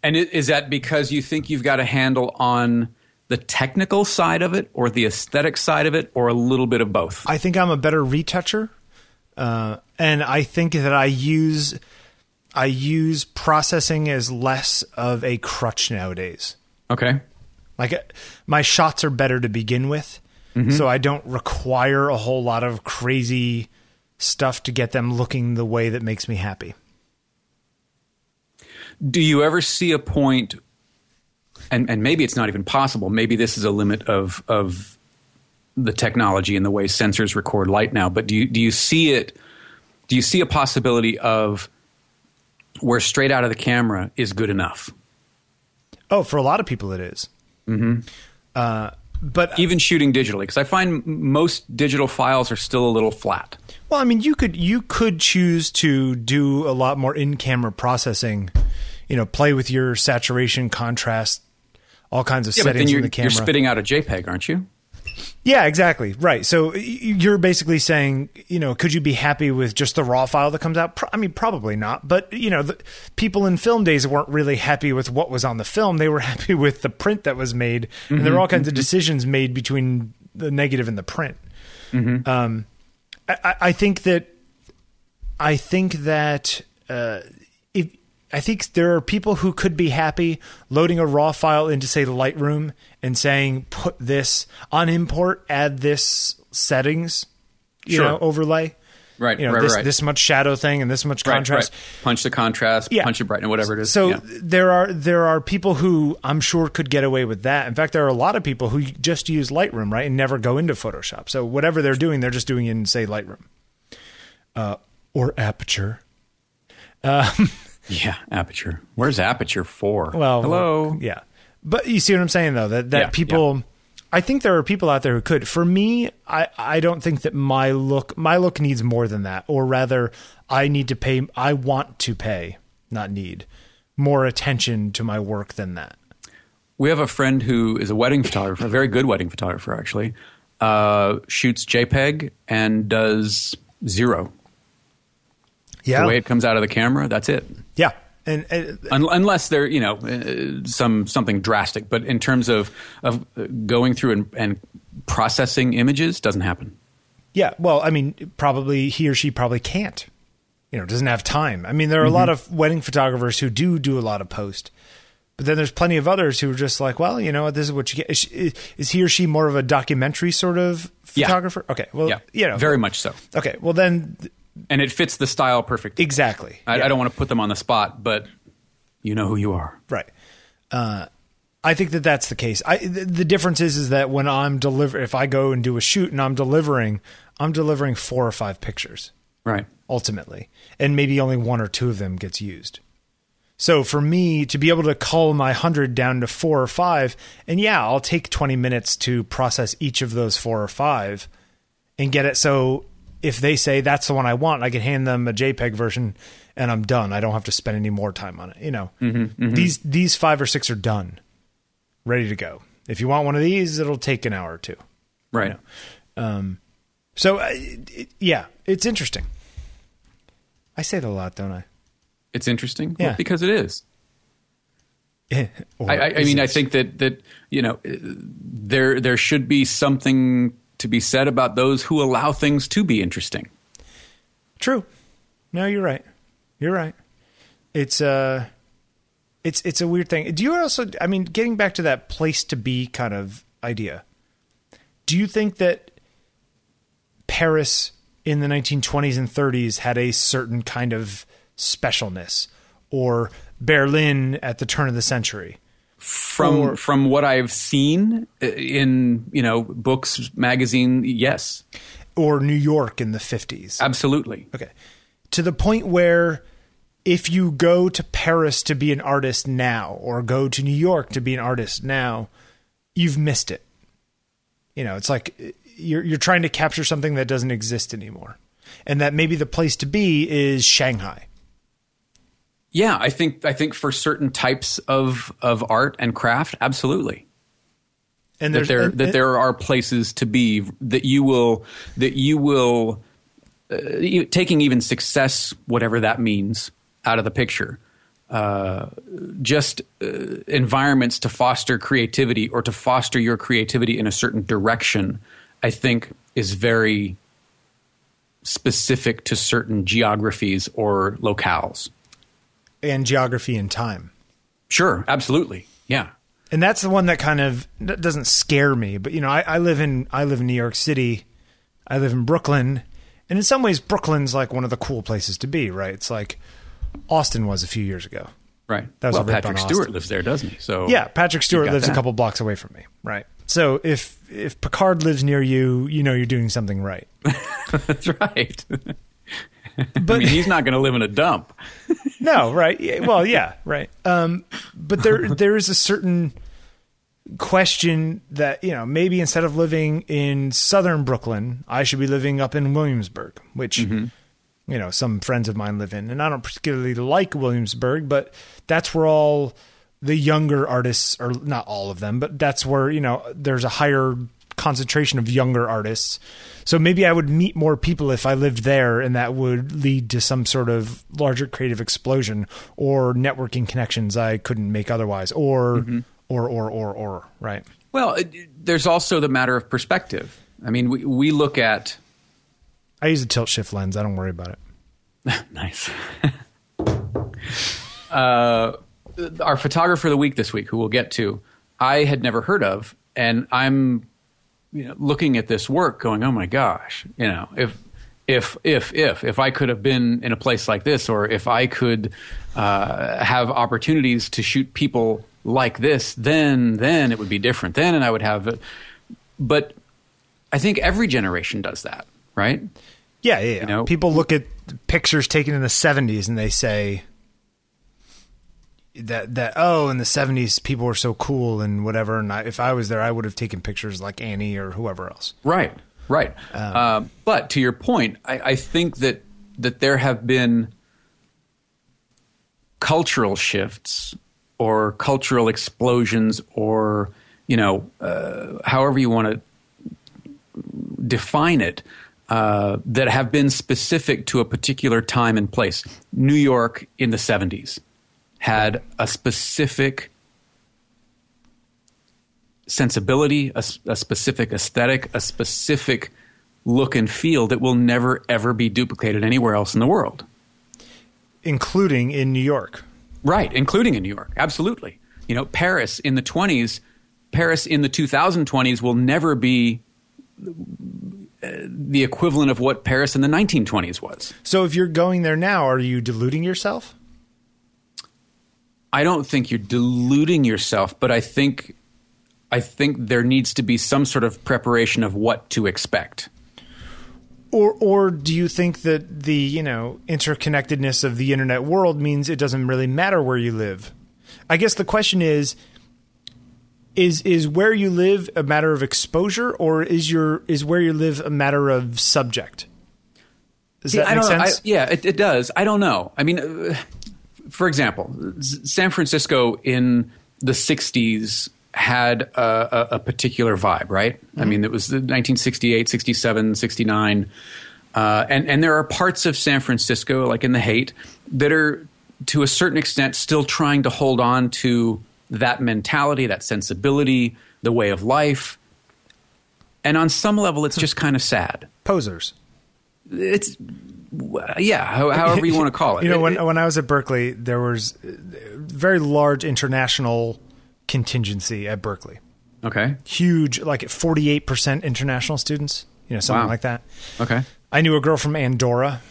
and is that because you think you've got a handle on the technical side of it or the aesthetic side of it or a little bit of both? I think I'm a better retoucher, uh, and I think that I use I use processing as less of a crutch nowadays. okay. Like uh, my shots are better to begin with, so I don't require a whole lot of crazy stuff to get them looking the way that makes me happy. Do you ever see a point, and, and maybe it's not even possible, maybe this is a limit of, of the technology and the way sensors record light now, but do you, do you see it, do you see a possibility of where straight out of the camera is good enough? Oh, for a lot of people, it is. Mm-hmm. Uh, but uh, Even shooting digitally, because I find most digital files are still a little flat. Well, I mean, you could you could choose to do a lot more in-camera processing. You know, play with your saturation, contrast, all kinds of Yeah, but then settings you're, in the camera. you're spitting out a JPEG, aren't you? Yeah, exactly. Right. So you're basically saying, you know, could you be happy with just the raw file that comes out? Pro- I mean, probably not. But you know, the, people in film days weren't really happy with what was on the film. They were [LAUGHS] happy with the print that was made, and there were all kinds of decisions made between the negative and the print. Um, I- I, I think that I think that uh, if I think there are people who could be happy loading a raw file into say Lightroom and saying put this on import, add this settings, you Sure. know, overlay. Right, You know, right, this right. this much shadow thing and this much contrast. right. Punch the contrast, Yeah. punch the brightness, whatever it is. So Yeah. there are there are people who I'm sure could get away with that. In fact, there are a lot of people who just use Lightroom, right, and never go into Photoshop. So whatever they're doing, they're just doing in say Lightroom uh, or Aperture. [LAUGHS] Yeah, aperture. Where's aperture for? Well, hello. yeah, but you see what I'm saying though that that Yeah, people. I think there are people out there who could. For me, I, I don't think that my look my look needs more than that, or rather, I need to pay. I want to pay, not need, more attention to my work than that. We have a friend who is a wedding photographer, a very good wedding photographer, actually. Uh, shoots JPEG and does zero. Yeah, The way it comes out of the camera, that's it. yeah, and, and unless they're you know uh, some something drastic, but in terms of of uh, going through and, and processing images, doesn't happen. Yeah, well, I mean, probably he or she probably can't. You know, doesn't have time. I mean, there are a lot of wedding photographers who do do a lot of post, but then there's plenty of others who are just like, well, you know, what, this is what you get. Is, she- is he or she more of a documentary sort of Yeah. photographer? Okay, well, Yeah, you know, very much so, Okay, well then, and it fits the style perfectly. exactly. I, Yeah. I don't want to put them on the spot, but you know who you are. Right. Uh, I think that that's the case. I the, the difference is is that when I'm deliver, if I go and do a shoot and I'm delivering, I'm delivering four or five pictures. Right. ultimately, and maybe only one or two of them gets used. So for me to be able to cull my 100 down to 4 or 5, and yeah, I'll take 20 minutes to process each of those 4 or 5 and get it so if they say that's the one I want, I can hand them a JPEG version and I'm done. I don't have to spend any more time on it. You know, Mm-hmm, these these five or six are done, ready to go. If you want one of these, it'll take an hour or two. Right. So, uh, it, yeah, it's interesting. I say that a lot, don't I? It's interesting. Yeah. Well, because it is. [LAUGHS] I, I, I mean, I think that that you know there there should be something to be said about those who allow things to be interesting. True. No, you're right. You're right. It's uh it's it's a weird thing. Do you also I mean getting back to that place to be kind of idea. Do you think that Paris in the 1920s and 30s had a certain kind of specialness or Berlin at the turn of the century? From Or- from what I've seen uh, in you know books, magazine, yes, Or New York in the 50s? absolutely. Okay. To the point where if you go to Paris to be an artist now or go to New York to be an artist now, you've missed it. You know, it's like you're you're trying to capture something that doesn't exist anymore. And that maybe the place to be is Shanghai. Yeah, I think I think for certain types of of art and craft, absolutely. And that there and- that there are places to be that you will that you will uh, you- taking even success whatever that means out of the picture uh, just uh, environments to foster creativity or to foster your creativity in a certain direction i think is very specific to certain geographies or locales and geography and time. sure absolutely yeah and that's the one that kind of that doesn't scare me. But you know, I, I live in I live in New York City. I live in Brooklyn, and in some ways, Brooklyn's like one of the cool places to be. Right? It's like Austin was a few years ago. right That was well patrick stewart lives there doesn't he so Yeah, Patrick Stewart lives a couple blocks away from me. Right. So if if Picard lives near you, you know you're doing something right. [LAUGHS] that's right [LAUGHS] I But mean, he's not going to live in a dump. no, right? Well, yeah, right. Um, but there there is a certain question that you know maybe instead of living in southern Brooklyn, I should be living up in Williamsburg, which you know some friends of mine live in, and I don't particularly like Williamsburg, but that's where all the younger artists, are not all of them, but that's where you know there's a higher concentration of younger artists. So maybe I would meet more people if I lived there, and that would lead to some sort of larger creative explosion or networking connections I couldn't make otherwise, or or or or or right. Well, it, there's also the matter of perspective. I mean, we, we look at I use a tilt shift lens. I don't worry about it. [LAUGHS] nice. [LAUGHS] uh, our photographer of the week this week, who we'll get to, I had never heard of, and I'm you know, looking at this work, going, "Oh my gosh!" You know, if if if if if I could have been in a place like this, or if I could uh, have opportunities to shoot people like this, then then it would be different. Then, and I would have. It. But I think every generation does that, right? Yeah, yeah. yeah. know- People look at pictures taken in the '70s and they say that that oh, in the '70s people were so cool and whatever. And I, if I was there, I would have taken pictures like Annie or whoever else. Right, right. uh, but to your point, I, I think that that there have been cultural shifts or cultural explosions, or you know, uh, however you want to define it, uh, that have been specific to a particular time and place. New York in the '70s had a specific sensibility, a specific aesthetic, a specific look and feel that will never ever be duplicated anywhere else in the world. including in New York. Right, including in New York. Absolutely. You know, Paris in the 20s, Paris in the 2020s will never be uh, the equivalent of what Paris in the 1920s was. So if you're going there now, are you deluding yourself? I don't think you're deluding yourself, but I think I think there needs to be some sort of preparation of what to expect. Or or do you think that the, you know, interconnectedness of the internet world means it doesn't really matter where you live? I guess the question is is is where you live a matter of exposure or is your is where you live a matter of subject? Does See, that make know. I- sense? yeah, it, it does. I don't know. I mean, uh, for example, San Francisco in the '60s had a, a, a particular vibe, right? I mean, it was the 1968, 67, 69, uh, and and there are parts of San Francisco, like in the Haight, that are to a certain extent still trying to hold on to that mentality, that sensibility, the way of life. And on some level, it's just kind of sad Posers. it's yeah however you want to call [LAUGHS] it You know, when when I was at Berkeley, there was very large international contingency at Berkeley. okay Huge, like forty eight percent international students. You know, something Wow. like that. okay I knew a girl from Andorra.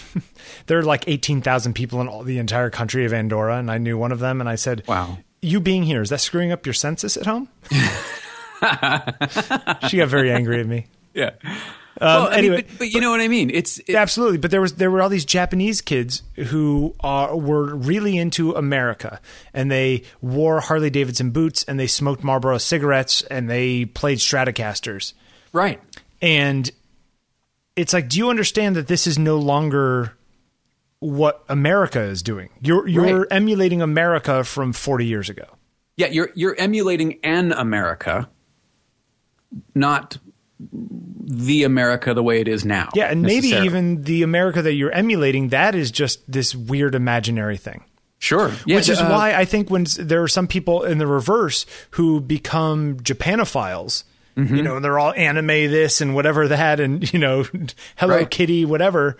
[LAUGHS] there are like eighteen thousand people in all the entire country of Andorra, and I knew one of them. And I said, Wow. you being here is that screwing up your census at home?" [LAUGHS] she got very angry at me. yeah Um, well, I mean, anyway, but, but you know what I mean it's it, Absolutely, but there was there were all these Japanese kids who are, were really into America, and they wore Harley Davidson boots, and they smoked Marlboro cigarettes, and they played Stratocasters, right and it's like, do you understand that this is no longer what America is doing? You're you're Right. emulating America from forty years ago. yeah you're you're emulating an America not the America the way it is now Yeah, and maybe even the America that you're emulating that is just this weird imaginary thing. sure yeah, Which is uh, why I think when there are some people in the reverse who become Japanophiles, Mm-hmm. you know, and they're all anime this and whatever that, and you know, [LAUGHS] Hello Right. Kitty, whatever.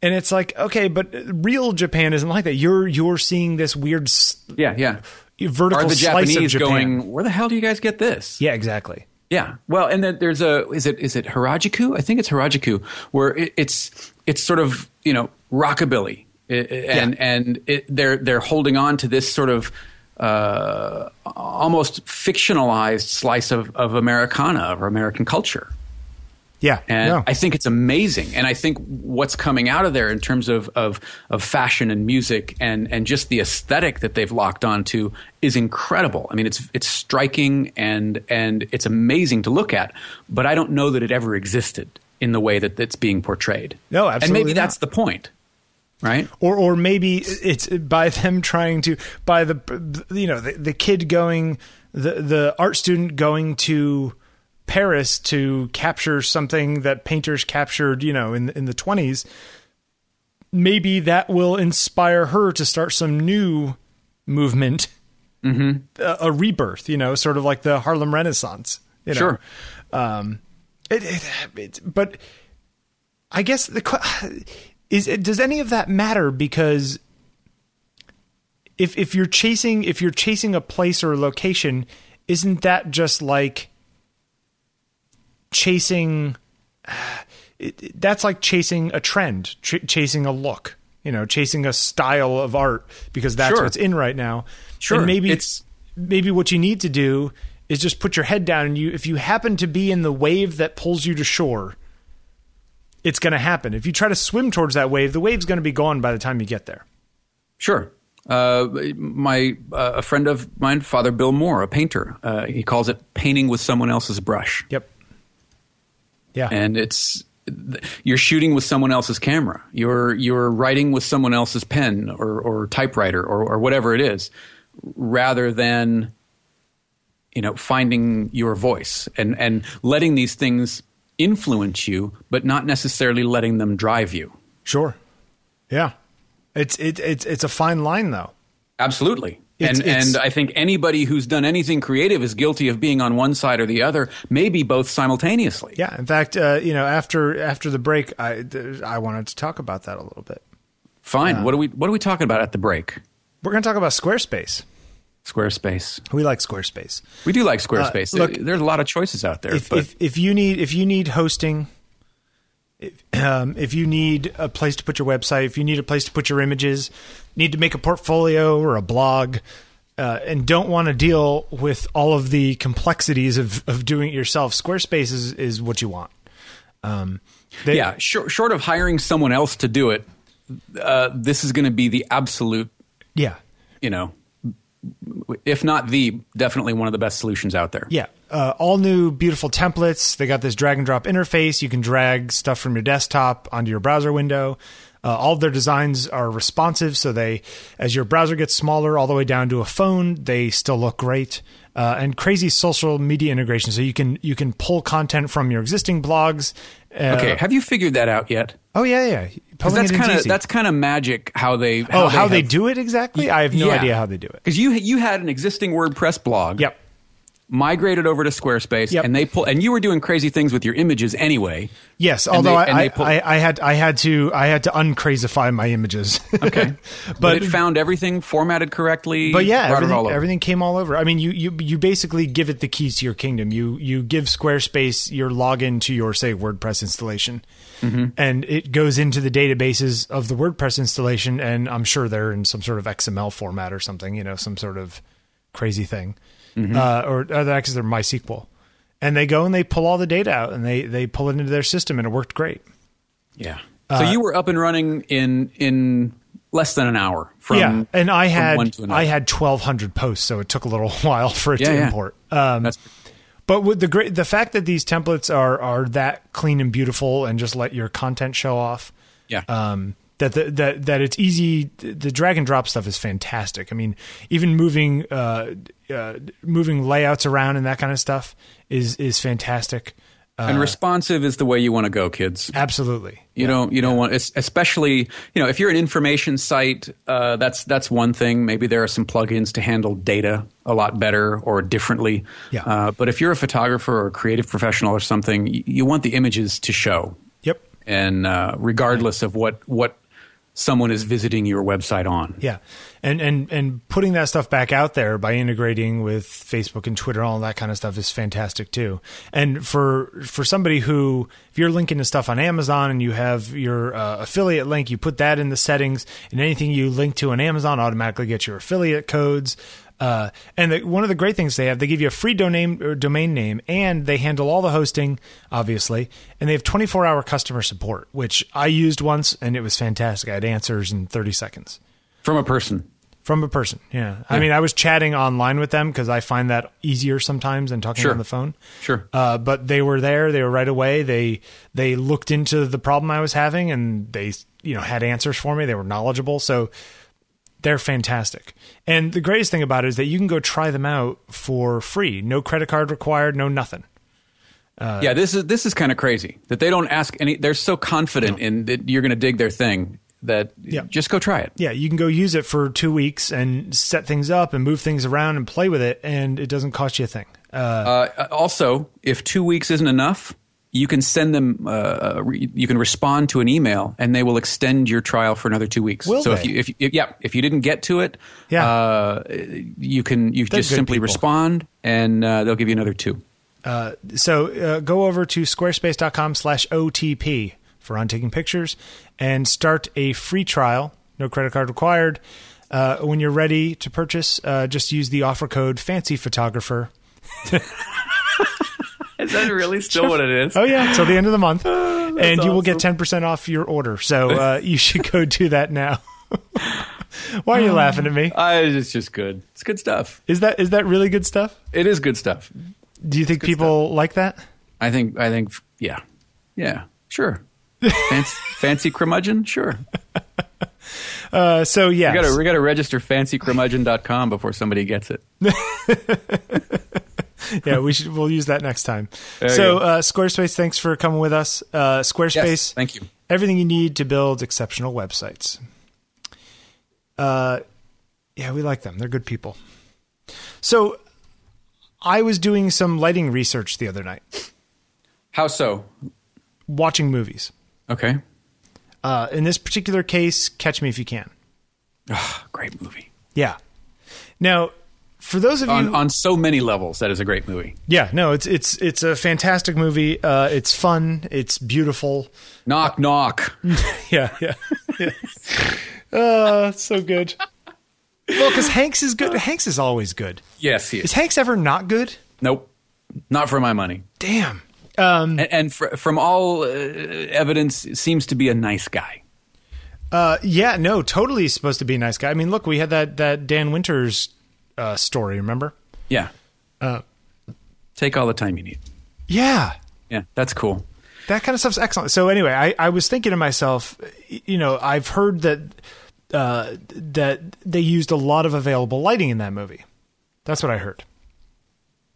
And it's like, okay, but real Japan isn't like that. You're you're seeing this weird yeah yeah vertical are the slice of Japan. going where the hell do you guys get this yeah, exactly. Yeah. Well, and then there's a is it is it Harajuku? I think it's Harajuku where it, it's it's sort of you know rockabilly, I- I- and and it, they're they're holding on to this sort of uh, almost fictionalized slice of of Americana or American culture. Yeah, And no. I think it's amazing. And I think what's coming out of there in terms of, of, of fashion and music and, and just the aesthetic that they've locked onto is incredible. I mean, it's, it's striking and, and it's amazing to look at, but I don't know that it ever existed in the way that it's being portrayed. No, absolutely. And maybe not. that's the point, right? or or maybe it's by them [LAUGHS] trying to by the you know the, the kid going the the art student going to Paris to capture something that painters captured you know in in the 20s maybe that will inspire her to start some new movement Mm-hmm. a, a rebirth you know sort of like the Harlem Renaissance you know? Sure. um it, it, it but I guess the [SIGHS] is it, does any of that matter because if if you're chasing if you're chasing a place or a location, isn't that just like chasing? [SIGHS] It, it- that's like chasing a trend, ch- chasing a look, you know, chasing a style of art because that's Sure. what's in right now. Sure. and maybe It's- maybe what you need to do is just put your head down and you if you happen to be in the wave that pulls you to shore it's going to happen if you try to swim towards that wave the wave's going to be gone by the time you get there Sure. Uh, my uh, a friend of mine, Father Bill Moore, a painter, uh, he calls it painting with someone else's brush. yep yeah and it's you're shooting with someone else's camera. You're you're writing with someone else's pen or, or typewriter or, or whatever it is, rather than you know finding your voice and and letting these things influence you, but not necessarily letting them drive you. sure yeah it's it, it's it's a fine line though Absolutely. It's- and it's- and I think anybody who's done anything creative is guilty of being on one side or the other, maybe both simultaneously. yeah in fact uh, you know after after the break i i wanted to talk about that a little bit Fine. What are we what are we talking about at the break? we're going to talk about squarespace Squarespace. we like squarespace We do like Squarespace. Uh, look, There's a lot of choices out there. if, but if if you need if you need hosting if, um, if you need a place to put your website if you need a place to put your images need to make a portfolio or a blog uh, and don't want to deal with all of the complexities of, of doing it yourself squarespace is, is what you want. Um, they, yeah, short, short of hiring someone else to do it, uh, this is going to be the absolute, yeah. you know, if not the, definitely one of the best solutions out there. Yeah, uh, all new beautiful templates. They got this drag and drop interface. You can drag stuff from your desktop onto your browser window. Uh, all of their designs are responsive, so they, as your browser gets smaller, all the way down to a phone, they still look great. Uh, and crazy social media integration, so you can you can pull content from your existing blogs. Uh, Okay, have you figured that out yet? Oh yeah, yeah. 'Cause Pulling that's kind of that's kind of magic how they oh how they do it exactly. I have no Yeah. idea how they do it. Because you you had an existing WordPress blog, Yep. migrated over to Squarespace, Yep. and they pull and you were doing crazy things with your images anyway. Yes, although they- I, pull- I, I had I had to I had to uncrazify my images. [LAUGHS] Okay, but, But- it found everything formatted correctly. But yeah, everything, everything came all over. I mean, you, you you basically give it the keys to your kingdom. You you give Squarespace your login to your say WordPress installation, Mm-hmm. and it goes into the databases of the WordPress installation. And I'm sure they're in some sort of XML format or something. You know, some sort of crazy thing, Mm-hmm. uh, or uh, actually they're MySQL. And they go and they pull all the data out and they they pull it into their system, and it worked great. Yeah. Uh, So you were up and running in in less than an hour from yeah, and I had one to another. I had 1,200 posts, so it took a little [LAUGHS] while for it Yeah, to yeah. import. Um, That's But with the great, the fact that these templates are are that clean and beautiful, and just let your content show off, yeah. um, that the, that that it's easy. The drag and drop stuff is fantastic. I mean, even moving uh, uh, moving layouts around and that kind of stuff is is fantastic. Uh, and responsive is the way you want to go, kids. absolutely, You don't you don't want es- especially you know if you're an information site uh, that's that's one thing. Maybe there are some plugins to handle data a lot better or differently. Yeah. uh, but if you're a photographer or a creative professional or something you, you want the images to show. Yep. and uh, regardless of what what someone is visiting your website on. Yeah, and and and putting that stuff back out there by integrating with Facebook and Twitter, and all that kind of stuff is fantastic too. And for for somebody who, if you're linking to stuff on Amazon and you have your uh, affiliate link, you put that in the settings, and anything you link to on Amazon automatically gets your affiliate codes. Uh, and the, one of the great things they have, they give you a free domain domain name, and they handle all the hosting, obviously. And they have 24 hour customer support, which I used once, and it was fantastic. I had answers in 30 seconds from a person from a person. Yeah. I mean, I was chatting online with them because I find that easier sometimes than talking Sure. on the phone. Sure. Uh, but they were there. They were right away. They they looked into the problem I was having and they you know had answers for me. They were knowledgeable. So they're fantastic. And the greatest thing about it is that you can go try them out for free. No credit card required. No nothing. yeah this is this is kind of crazy that they don't ask any they're so confident in that you're going to dig their thing that Yeah. just go try it Yeah, you can go use it for two weeks and set things up and move things around and play with it, and it doesn't cost you a thing. Uh, Uh, also, if two weeks isn't enough, you can send them. Uh, re- you can respond to an email, and they will extend your trial for another two weeks. Will so if they? you, if, if yeah, if you didn't get to it, Yeah. uh, you can you They're just simply people. respond, and uh, they'll give you another two. Uh, so uh, go over to squarespace.com slash OTP for on taking pictures and start a free trial. No credit card required. Uh, when you're ready to purchase, uh, just use the offer code Fancy Photographer. [LAUGHS] Is that really still what it is? Oh yeah, till the end of the month, [LAUGHS] and you will get ten percent off your order. So uh, you should go do that now. [LAUGHS] Why are you laughing at me? I, it's just good. It's good stuff. Is that is that really good stuff? It is good stuff. Do you think people like that? I think. I think. Yeah. Yeah. Sure. Fancy, fancy curmudgeon. Sure. [LAUGHS] Uh, so yeah, We got to we got to register fancycurmudgeon.com before somebody gets it. [LAUGHS] yeah, we should. We'll use that next time. There so, uh, Squarespace, thanks for coming with us. Uh, Squarespace, Yes. Thank you. everything you need to build exceptional websites. Uh, yeah, we like them. They're good people. So, I was doing some lighting research the other night, How so? watching movies. Okay. Uh, in this particular case, Catch Me If You Can. Ah, great movie. Yeah. Now, for those of you, On on so many levels, that is a great movie. yeah, no, it's it's it's a fantastic movie. Uh, it's fun. It's beautiful. Knock knock. [LAUGHS] Yeah, yeah. yeah. [LAUGHS] Oh, it's so good. Well, because Hanks is good. Hanks is always good. Yes, he Is is. Hanks ever not good? Nope. Not for my money. Damn. Um, And, and fr- from all uh, evidence, seems to be a nice guy. uh, yeah, no, totally supposed to be a nice guy. I mean, look, we had that that Dan Winters uh, story. Remember? Yeah. Take all the time you need. Yeah. Yeah, that's cool. That kind of stuff's excellent. So anyway, I, I was thinking to myself, you know, I've heard that uh, that they used a lot of available lighting in that movie. That's what I heard.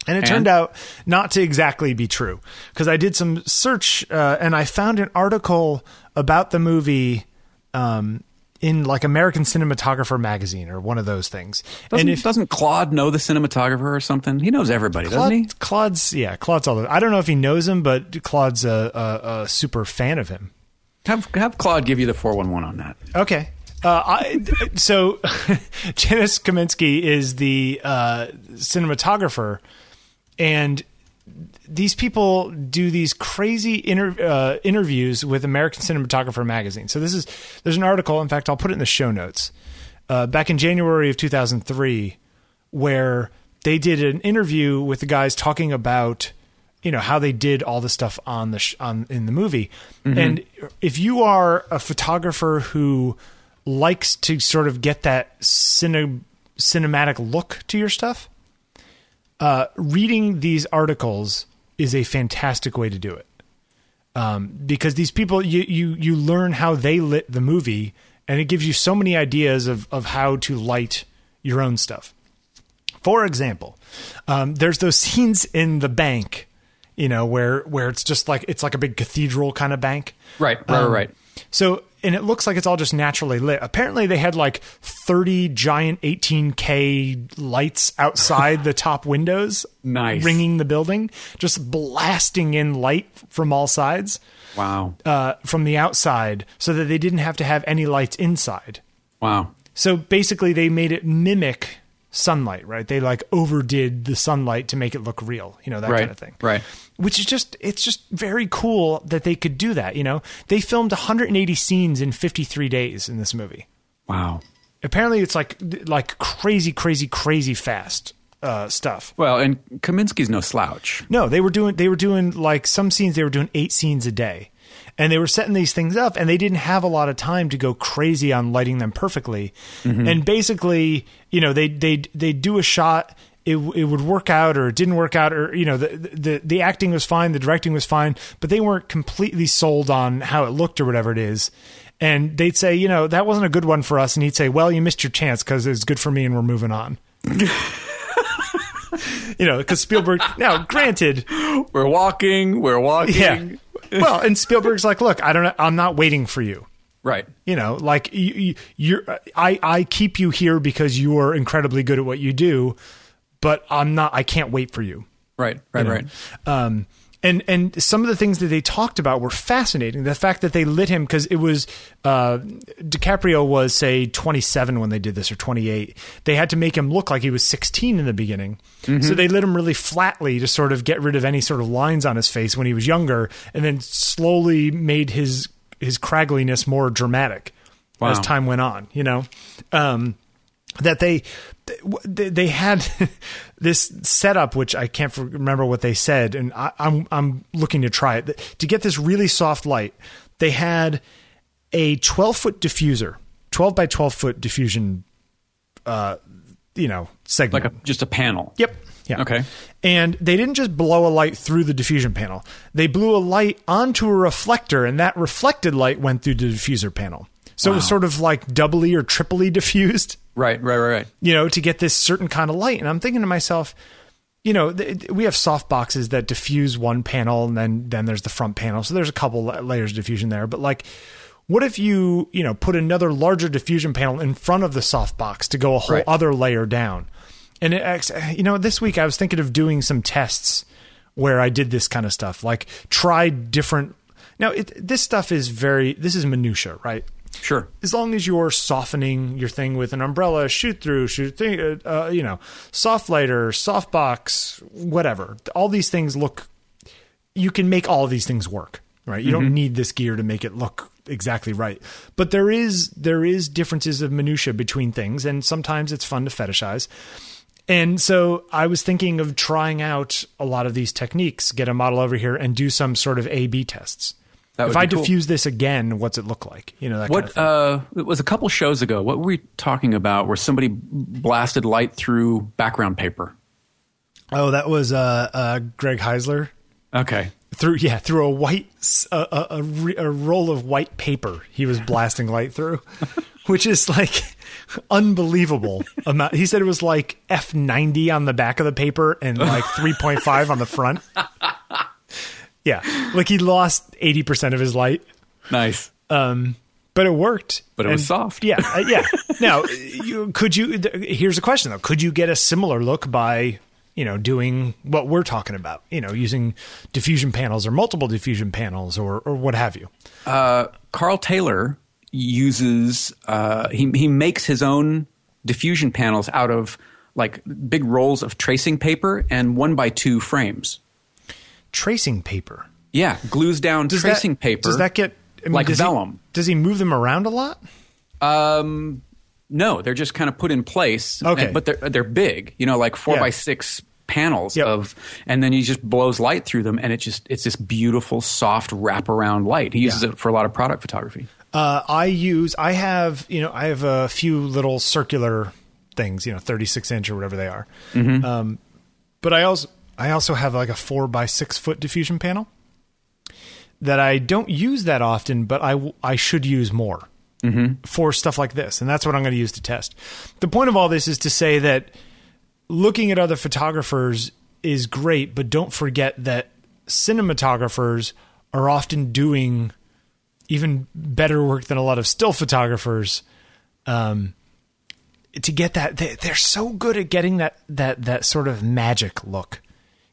And it And? turned out not to exactly be true because I did some search uh, and I found an article about the movie um, in like American Cinematographer magazine or one of those things. Doesn't, and if doesn't Claude know the cinematographer or something? He knows everybody, doesn't he? Claude's yeah, Claude's all. The, I don't know if he knows him, but Claude's a, a, a super fan of him. Have have Claude give you the four one one on that. Okay. Uh, I, so [LAUGHS] Janusz Kaminski is the uh, cinematographer, and these people do these crazy inter- uh, interviews with American Cinematographer magazine. So this is there's an article. In fact, I'll put it in the show notes. Uh, back in January of 2003, where they did an interview with the guys talking about you know how they did all the stuff on the sh- on in the movie. And if you are a photographer who likes to sort of get that cine- cinematic look to your stuff, uh, reading these articles is a fantastic way to do it. Um, because these people, you, you you learn how they lit the movie, and it gives you so many ideas of of how to light your own stuff. For example, um, there's those [LAUGHS] scenes in the bank, you know, where where it's just like it's like a big cathedral kind of bank. Right, right, Um, right. So, and it looks like it's all just naturally lit. Apparently, they had like 30 giant 18K lights outside the [LAUGHS] top windows, Nice. ringing the building, just blasting in light from all sides Wow, uh, from the outside so that they didn't have to have any lights inside. wow. So basically, they made it mimic sunlight, right? They like overdid the sunlight to make it look real, you know, that Right, kind of thing. right. Which is just, it's just very cool that they could do that, you know? They filmed 180 scenes in 53 days in this movie. Wow. Apparently, it's like, like crazy, crazy, crazy fast uh, stuff. Well, and Kaminski's no slouch. No, they were doing they were doing like some scenes they were doing 8 scenes a day. And they were setting these things up and they didn't have a lot of time to go crazy on lighting them perfectly. Mm-hmm. And basically, you know, they they they do a shot it, it would work out or it didn't work out or you know the, the the acting was fine the directing was fine but they weren't completely sold on how it looked or whatever it is and they'd say you know that wasn't a good one for us and he'd say well you missed your chance because it's good for me and we're moving on [LAUGHS] you know because spielberg now granted We're walking. We're walking. yeah. Well, and Spielberg's like, look, I don't. know, I'm not waiting for you. Right. You know, like you, you, you're. I I keep you here because you are incredibly good at what you do, but I'm not. I can't wait for you. Right. Right. you know? Right. Um, and and some of the things that they talked about were fascinating. The fact that they lit him because it was uh, DiCaprio was say 27 when they did this or 28. They had to make him look like he was 16 in the beginning, so they lit him really flatly to sort of get rid of any sort of lines on his face when he was younger, and then slowly made his his craggliness more dramatic as time went on. You know. Um, that they they had [LAUGHS] this setup which I can't remember what they said and I, I'm I'm looking to try it to get this really soft light they had a 12 foot diffuser 12 by 12 foot diffusion uh you know segment Like a just a panel. Yep. Yeah. Okay. And they didn't just blow a light through the diffusion panel. They blew a light onto a reflector, and that reflected light went through the diffuser panel. So it was sort of like doubly or triply [LAUGHS] diffused Right. Right. Right. Right. you know, to get this certain kind of light. And I'm thinking to myself, you know, th- we have soft boxes that diffuse one panel and then then there's the front panel. So there's a couple la- layers of diffusion there. But like, what if you, you know, put another larger diffusion panel in front of the soft box to go a whole Right. other layer down? And it, ex- you know, this week I was thinking of doing some tests where I did this kind of stuff, like try different. Now, it, this stuff is very, this is minutia, right? Sure. as long as you're softening your thing with an umbrella, shoot through, shoot thing, uh, you know, soft lighter, softbox, whatever. All these things look. You can make all these things work, right? You don't need this gear to make it look exactly right. But there is there is differences of minutia between things, and sometimes it's fun to fetishize. And so I was thinking of trying out a lot of these techniques, get a model over here, and do some sort of A/B tests. If I cool. diffuse this again, what's it look like? You know that kind of What uh, it was a couple shows ago. What were we talking about? Where somebody blasted light through background paper? Oh, that was uh, uh, Greg Heisler Okay. through yeah through a white s- a, a, a re- a roll of white paper he was blasting light through [LAUGHS] which is like unbelievable amount he said it was like f90 on the back of the paper and like 3.5 on the front yeah. Like he lost 80% of his light. Nice. but it worked. But it was soft. yeah uh, yeah. [LAUGHS] Now you could you th- here's a question though. Could you get a similar look by you know doing what we're talking about? You know using diffusion panels or multiple diffusion panels or or what have you. Uh, Carl Taylor uses uh, he he makes his own diffusion panels out of like big rolls of tracing paper and one by two frames. Tracing paper Yeah, glues down does tracing that, paper. does that get I mean, like does he- vellum. does he move them around a lot Um, no, they're just kind of put in place. Okay. and- but they're they're big. You know, like four Yeah. by six panels Yep. of, and then he just blows light through them, and it just it's this beautiful, soft wraparound light. He uses Yeah. it for a lot of product photography. Uh, I use. I have. You know. I have a few little circular things. You know, thirty six inch or whatever they are. Um, but I also. I also have like a four by six foot diffusion panel that I don't use that often, but I w- I should use more for stuff like this, and that's what I'm going to use to test. The point of all this is to say that looking at other photographers is great, but don't forget that cinematographers are often doing even better work than a lot of still photographers um, to get that they, they're so good at getting that that that sort of magic look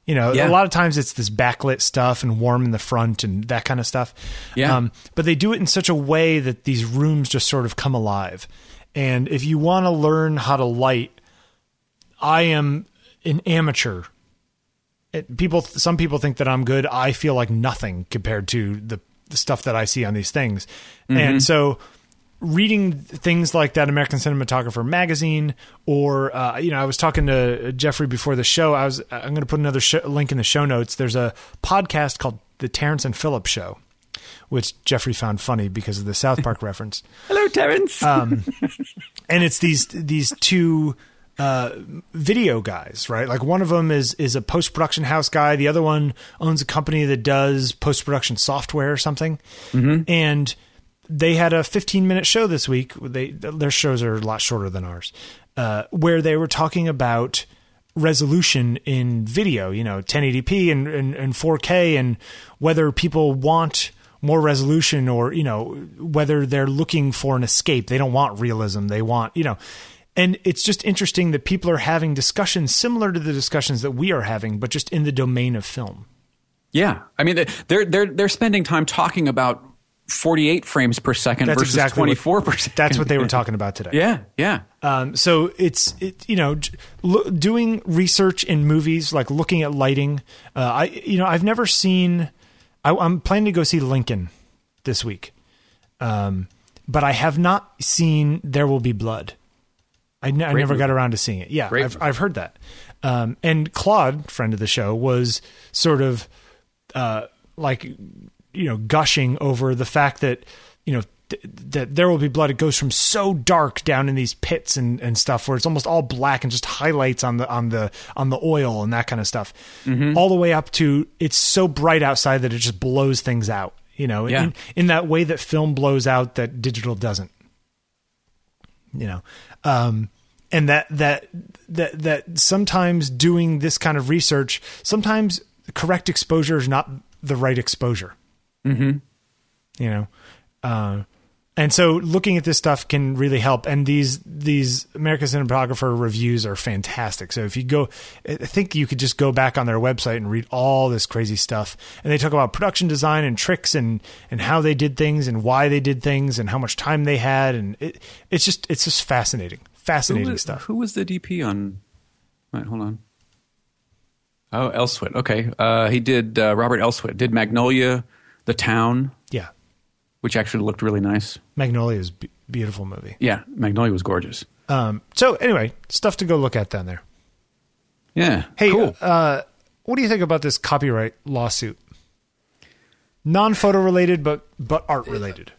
you know Yeah. a lot of times it's this backlit stuff and warm in the front and that kind of stuff Yeah. um, but they do it in such a way that these rooms just sort of come alive and if you want to learn how to light i am an amateur it, people some people think that I'm good. I feel like nothing compared to the, the stuff that I see on these things. And so reading things like that American Cinematographer magazine or uh, you know I was talking to Jeffrey before the show. I was I'm going to put another link in the show notes. There's a podcast called The Terrence and Phillip Show. Which Jeffrey found funny because of the South Park [LAUGHS] reference Hello, Terrence. [LAUGHS] and it's these these two uh, video guys, right? Like one of them is is a post production house guy. The other one owns a company that does post production software or something. And they had a 15 minute show this week. They their shows are a lot shorter than ours, uh, where they were talking about resolution in video. You know, 1080p and, and and 4K, and whether people want more resolution or you know whether they're looking for an escape. They don't want realism. They want you know. And it's just interesting that people are having discussions similar to the discussions that we are having, but just in the domain of film. yeah, I mean they're they're they're spending time talking about 48 frames per second That's versus exactly what- 24 per second. That's what they were [LAUGHS] talking about today. Yeah, yeah. Um, so it's it, you know lo- doing research in movies like looking at lighting. Uh, I you know I've never seen. I, I'm planning to go see Lincoln this week, um, but I have not seen There Will Be Blood. I, never movie. got around to seeing it. Yeah, Great I've movie. I've heard that. Um, and Claude, friend of the show, was sort of uh, like you know gushing over the fact that you know th- that there will be blood it goes from so dark down in these pits and, and stuff where it's almost all black and just highlights on the on the on the oil and that kind of stuff Mm-hmm. all the way up to it's so bright outside that it just blows things out you know Yeah. in, in that way that film blows out that digital doesn't you know um and that that that that sometimes doing this kind of research sometimes correct exposure is not the right exposure mm-hmm. you know uh, and so looking at this stuff can really help and these these american cinematographer reviews are fantastic so if you go i think you could just go back on their website and read all this crazy stuff and they talk about production design and tricks and and how they did things and why they did things and how much time they had and it, it's just it's just fascinating fascinating who was, stuff Who was the DP on? Wait, hold on. Oh, Elswit. Okay, uh, he did. Uh, Robert Elswit did Magnolia, The Town, yeah which actually looked really nice. magnolia is a beautiful movie Yeah, Magnolia was gorgeous. um so anyway stuff to go look at down there Yeah. Hey, cool. uh, what do you think about this copyright lawsuit? Non-photo related, but but art related.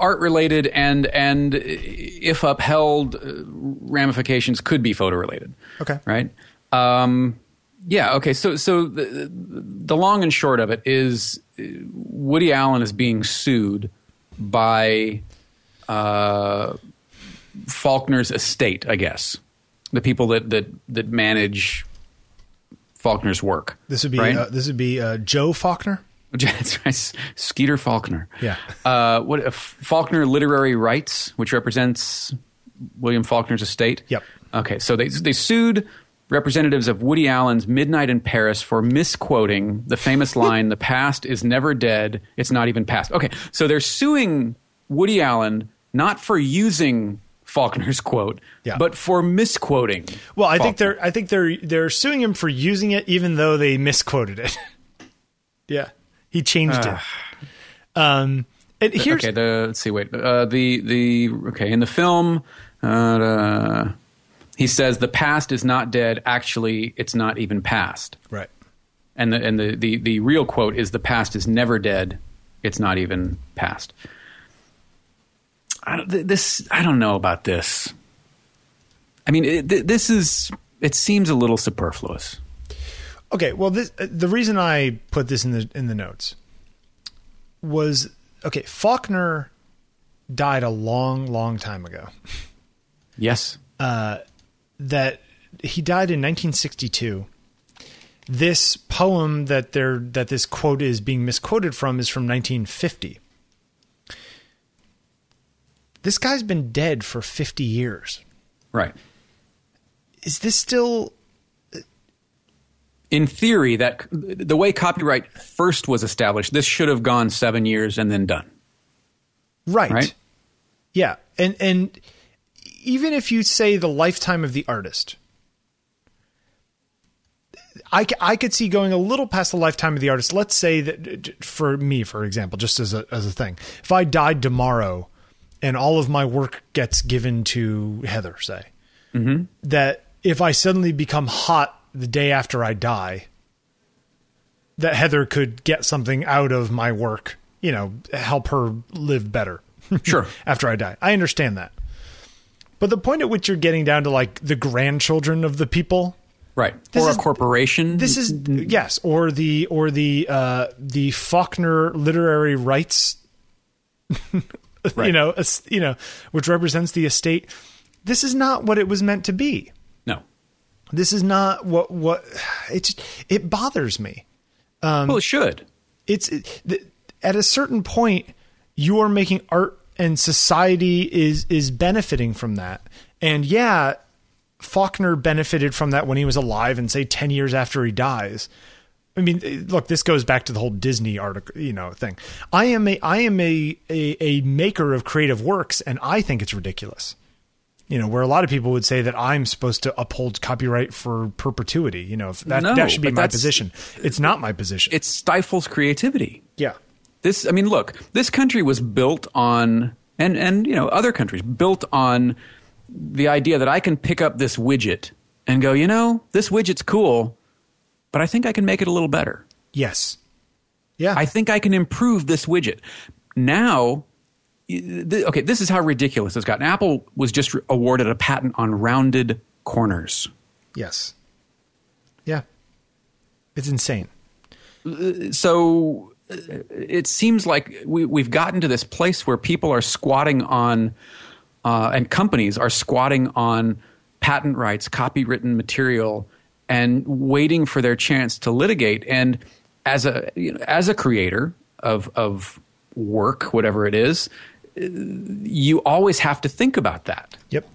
art related and and if upheld uh, ramifications could be photo related Okay. right um Yeah. Okay. So, so the, the long and short of it is, Woody Allen is being sued by uh, Faulkner's estate. I guess the people that that that manage Faulkner's work. This would be right? uh, this would be uh, Joe Faulkner. [LAUGHS] That's right. Skeeter Faulkner. Yeah. Uh, what uh, Faulkner Literary Rights, which represents William Faulkner's estate. Yep. Okay, so they they sued representatives of Woody Allen's Midnight in Paris for misquoting the famous [LAUGHS] line, "The past is never dead; it's not even past." Okay, so they're suing Woody Allen not for using Faulkner's quote, Yeah. but for misquoting. Well, I think they're I think they're they're suing him for using it, even though they misquoted it. [LAUGHS] yeah, he changed it. Um, and here's okay. The let's see. Wait. Uh, the the okay in the film, uh, uh, he says the past is not dead. Actually, it's not even past. right. And the and the the, the real quote is the past is never dead. It's not even past. I don't, this I don't know about this. I mean, it, this is it seems a little superfluous. Okay, well, this, uh, the reason I put this in the in the notes was okay. Faulkner died a long, long time ago. Yes. That he died in 1962. This poem that they're that this quote is being misquoted from is from 1950. This guy's been dead for 50 years. Right. Is this still in theory, that the way copyright first was established, this should have gone seven years and then done. right? Right. Yeah, and and even if you say the lifetime of the artist, I, I could see going a little past the lifetime of the artist. Let's say that for me, for example, just as a as a thing, if I died tomorrow and all of my work gets given to Heather, say mm-hmm. that if I suddenly become hot the day after I die, that Heather could get something out of my work, you know, help her live better. Sure. [LAUGHS] after I die. I understand that. But the point at which you're getting down to like the grandchildren of the people, Right. This or is- a corporation. this is yes, or the or the uh the Faulkner literary rights [LAUGHS] you know, you know, which represents the estate. This is not what it was meant to be. no. This is not what what it it bothers me. well, it should. it's it, th- at a certain point you are making art and society is is benefiting from that. And yeah faulkner benefited from that when he was alive and say 10 years after he dies. I mean look this goes back to the whole disney article you know thing. I am a i am a a, a maker of creative works and i think it's ridiculous. You know where a lot of people would say that i'm supposed to uphold copyright for perpetuity you know if that No, that should be my position. It's not my position. It stifles creativity. yeah This, I mean, look, this country was built on, and and you know, other countries built on the idea that I can pick up this widget and go, you know, this widget's cool, but I think I can make it a little better. Yes. Yeah. I think I can improve this widget. Now, okay, this is how ridiculous it's gotten. Apple was just awarded a patent on rounded corners. yes. Yeah. It's insane. so uh, it seems like we, we've gotten to this place where people are squatting on, uh, and companies are squatting on patent rights, copywritten material, and waiting for their chance to litigate. And as a you know, as a creator of of work, whatever it is, you always have to think about that. Yep.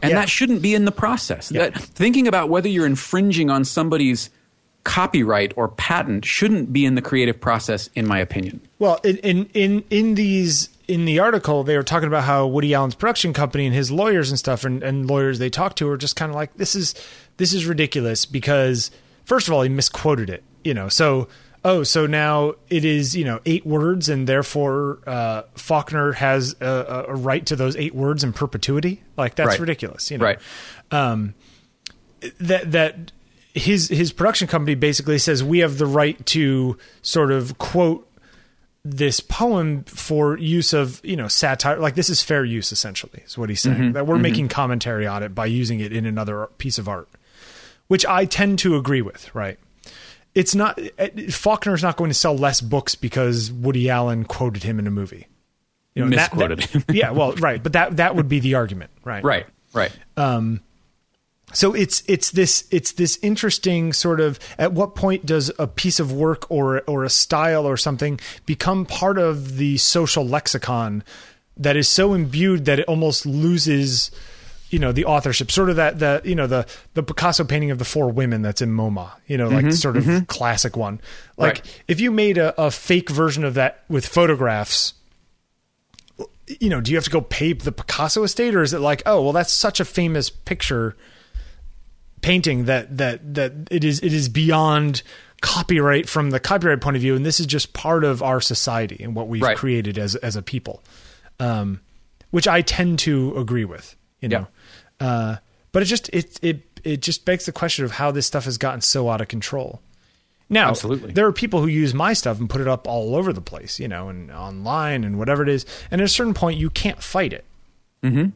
And Yeah. that shouldn't be in the process. That thinking about whether you're infringing on somebody's copyright or patent shouldn't be in the creative process, in my opinion. Well, in, in in in these in the article, they were talking about how Woody Allen's production company and his lawyers and stuff, and, and lawyers they talked to were just kind of like, this is this is ridiculous because first of all, he misquoted it. You know, so oh, so now it is you know eight words, and therefore uh, Faulkner has a, a right to those eight words in perpetuity. Like that's Right. ridiculous. You know, Right. that that his his production company basically says we have the right to sort of quote this poem for use of you know satire like this is fair use essentially is what he's saying that we're making commentary on it by using it in another piece of art which I tend to agree with. Right? It's not Faulkner's not going to sell less books because Woody Allen quoted him in a movie. You know, misquoted that, that, yeah, well, right, but that that would be the argument, right? Right, right. Um, so it's it's this it's this interesting sort of at what point does a piece of work or or a style or something become part of the social lexicon that is so imbued that it almost loses you know the authorship sort of that the you know the the Picasso painting of the four women that's in MoMA you know like mm-hmm, sort of mm-hmm. classic one like right. if you made a, a fake version of that with photographs you know do you have to go pay the Picasso estate or is it like oh well that's such a famous picture painting that that that it is it is beyond copyright from the copyright point of view and this is just part of our society and what we've right. created as as a people um, which I tend to agree with you know yeah. uh, but it just it it it just begs the question of how this stuff has gotten so out of control now, Absolutely. there are people who use my stuff and put it up all over the place, you know, and online and whatever it is. And at a certain point, you can't fight it. Mm-hmm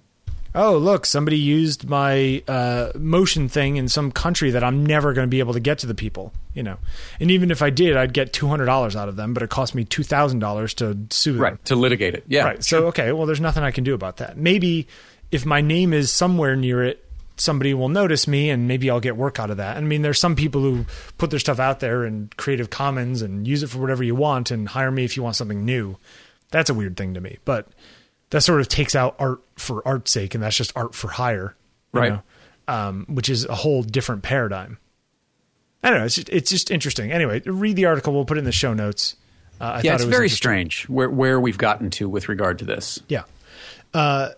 oh look somebody used my uh, motion thing in some country that i'm never going to be able to get to the people you know and even if i did i'd get $200 out of them but it cost me $2000 to sue them right to litigate it yeah right so okay well there's nothing i can do about that maybe if my name is somewhere near it somebody will notice me and maybe I'll get work out of that. I mean, there's some people who put their stuff out there in Creative Commons and use it for whatever you want and hire me if you want something new. That's a weird thing to me. But that sort of takes out art for art's sake, and that's just art for hire, right? Um, which is a whole different paradigm. I don't know. It's just, it's just interesting. Anyway, read the article. We'll put it in the show notes. Uh, yeah, it's it very strange where where we've gotten to with regard to this. Yeah. Uh,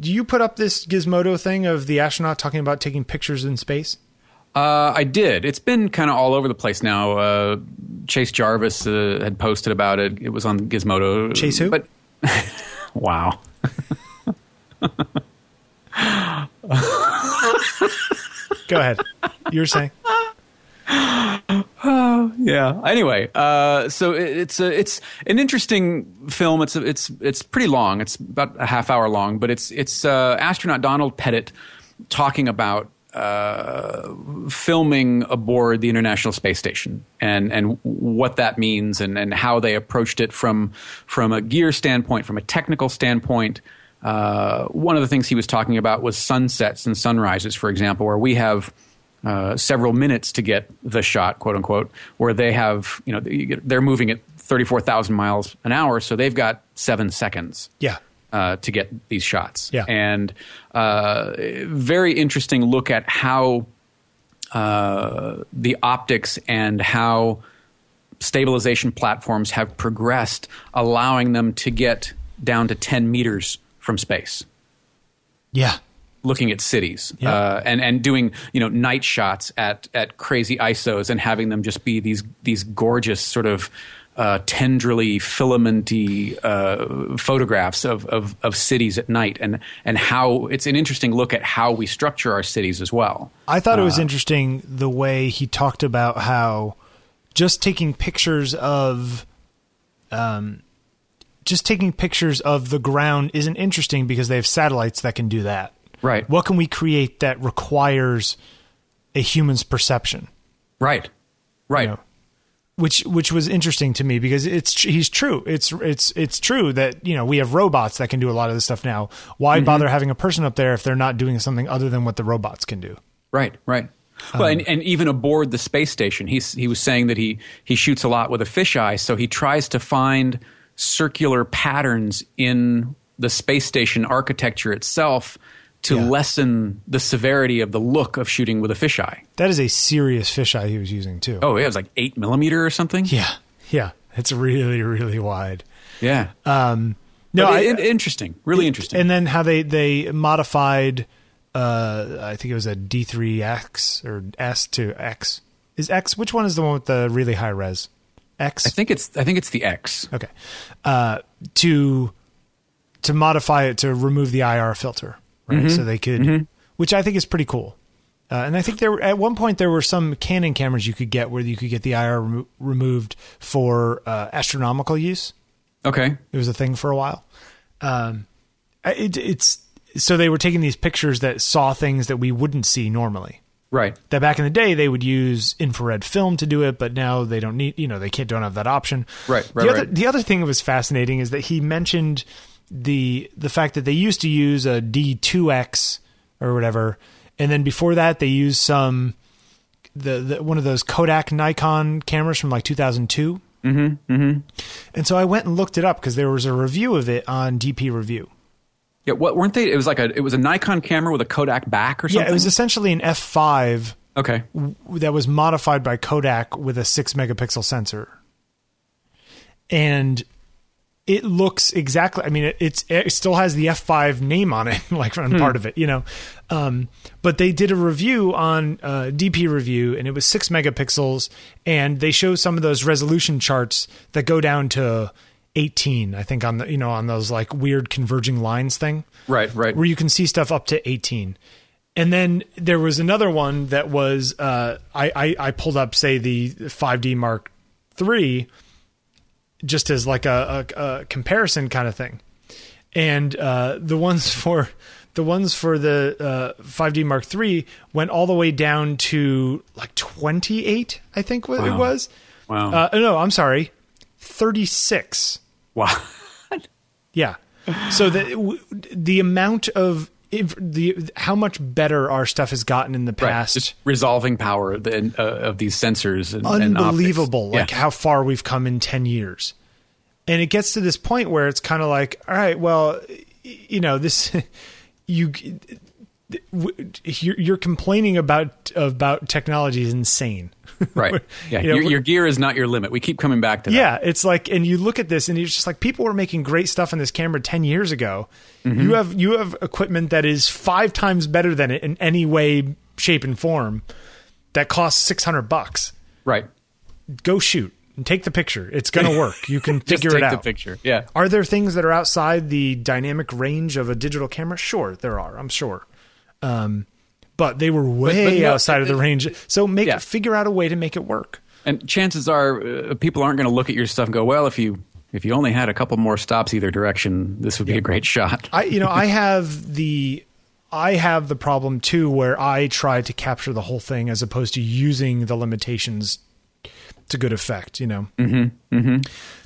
do you put up this Gizmodo thing of the astronaut talking about taking pictures in space? Uh, I did. It's been kind of all over the place now. Uh, Chase Jarvis uh, had posted about it. It was on Gizmodo. Chase who? But [LAUGHS] Wow. [LAUGHS] [LAUGHS] Go ahead. You were saying. Uh, [SIGHS] yeah. Anyway, uh, so it, it's a, it's an interesting film. It's a, it's it's pretty long. It's about a half hour long, but it's it's uh, astronaut Donald Pettit talking about uh, filming aboard the International Space Station and and what that means and, and how they approached it from from a gear standpoint, from a technical standpoint. Uh, one of the things he was talking about was sunsets and sunrises, for example, where we have uh, several minutes to get the shot, quote unquote, where they have you know they're moving at thirty four thousand miles an hour, so they've got seven seconds. Yeah uh, to get these shots. Yeah. And uh, very interesting look at how uh, the optics and how stabilization platforms have progressed, allowing them to get down to 10 meters from space. Yeah. Looking at cities yeah. uh, and and doing you know night shots at at crazy ISOs and having them just be these these gorgeous sort of uh, tenderly filamenty uh, photographs of, of, of, cities at night and, and how it's an interesting look at how we structure our cities as well. I thought it was uh, interesting the way he talked about how just taking pictures of um, just taking pictures of the ground isn't interesting because they have satellites that can do that. Right. What can we create that requires a human's perception? Right. Right. You know? which which was interesting to me because it's he's true. It's it's it's true that you know we have robots that can do a lot of this stuff now. Why mm-hmm. bother having a person up there if they're not doing something other than what the robots can do? Right, right. Um, well, and, and even aboard the space station, he's he was saying that he he shoots a lot with a fisheye, so he tries to find circular patterns in the space station architecture itself to yeah. lessen the severity of the look of shooting with a fisheye. That is a serious fisheye he was using too. Oh, yeah, it was like eight millimeter or something. Yeah, yeah, it's really really wide. Yeah. Um, no, I, it, interesting, really interesting. And then how they they modified, uh, I think it was a D three X or S to X. Is X which one is the one with the really high res? X. I think it's I think it's the X. Okay. Uh, to to modify it to remove the IR filter right? Mm-hmm. So they could, mm-hmm. which I think is pretty cool. Uh, and I think there at one point there were some Canon cameras you could get where you could get the IR remo- removed for uh, astronomical use. Okay, it was a thing for a while. Um, it, it's so they were taking these pictures that saw things that we wouldn't see normally. Right. That back in the day they would use infrared film to do it, but now they don't need. You know, they can't don't have that option. Right, right, The other, right. the other thing that was fascinating is that he mentioned the the fact that they used to use a D2X or whatever, and then before that they used some the, the one of those Kodak Nikon cameras from like 2002. Mm-hmm, mm-hmm. And so I went and looked it up because there was a review of it on DP Review. Yeah. What weren't they? It was like a it was a Nikon camera with a Kodak back or something. Yeah, it was essentially an F5 okay. that was modified by Kodak with a six megapixel sensor, and it looks exactly. I mean, it, it's it still has the F5 name on it, [LAUGHS] like on part of it, you know. Um, but they did a review on uh, DP review, and it was six megapixels, and they show some of those resolution charts that go down to 18. I think on the you know on those like weird converging lines thing Right. Right. where you can see stuff up to 18 and then there was another one that was uh, I, I I pulled up say the 5D Mark III just as like a, a, a comparison kind of thing, and uh, the ones [LAUGHS] for the ones for the uh, 5D Mark III went all the way down to like 28, I think what it was. Wow. Uh, no, I'm sorry, 36. Wow. [LAUGHS] Yeah. So the the amount of inf- the how much better our stuff has gotten in the past, Just resolving power of, the, uh, of these sensors and, and unbelievable. Like Yeah. how far we've come in ten years, and it gets to this point where it's kind of like, all right, well, you know, this [LAUGHS] you. You're you're complaining about about technology is insane, [LAUGHS] right. Yeah. You know, your, your gear is not your limit. We keep coming back to that. Yeah, it's like, and you look at this, and it's just like people were making great stuff in this camera ten years ago. Mm-hmm. You have you have equipment that is five times better than it in any way, shape, and form. That costs six hundred bucks. Right. Go shoot and take the picture. It's gonna [LAUGHS] work. You can figure take it the out. picture. Yeah. Are there things that are outside the dynamic range of a digital camera? Sure, there are. I'm sure. Um, but they were way but no, outside of the range. So make Yeah. figure out a way to make it work. And chances are, uh, people aren't going to look at your stuff and go, "Well, if you if you only had a couple more stops either direction, this would be a great shot." I you know I [LAUGHS] have the I have the problem too where I try to capture the whole thing as opposed to using the limitations to good effect. You know, mm-hmm, mm-hmm.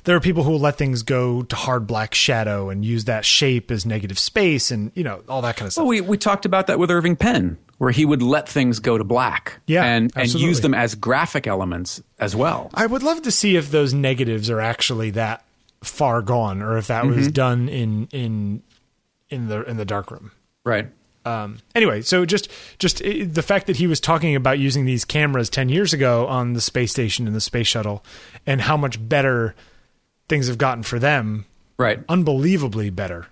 there are people who will let things go to hard black shadow and use that shape as negative space and you know all that kind of stuff. Well, we we talked about that with Irving Penn, where he would let things go to black, Yeah, and and use them as graphic elements as well. I would love to see if those negatives are actually that far gone, or if that was Mm-hmm. done in in in the in the darkroom. Right. Um, anyway, so just just the fact that he was talking about using these cameras ten years ago on the space station and the space shuttle, and how much better things have gotten for them, Right. unbelievably better.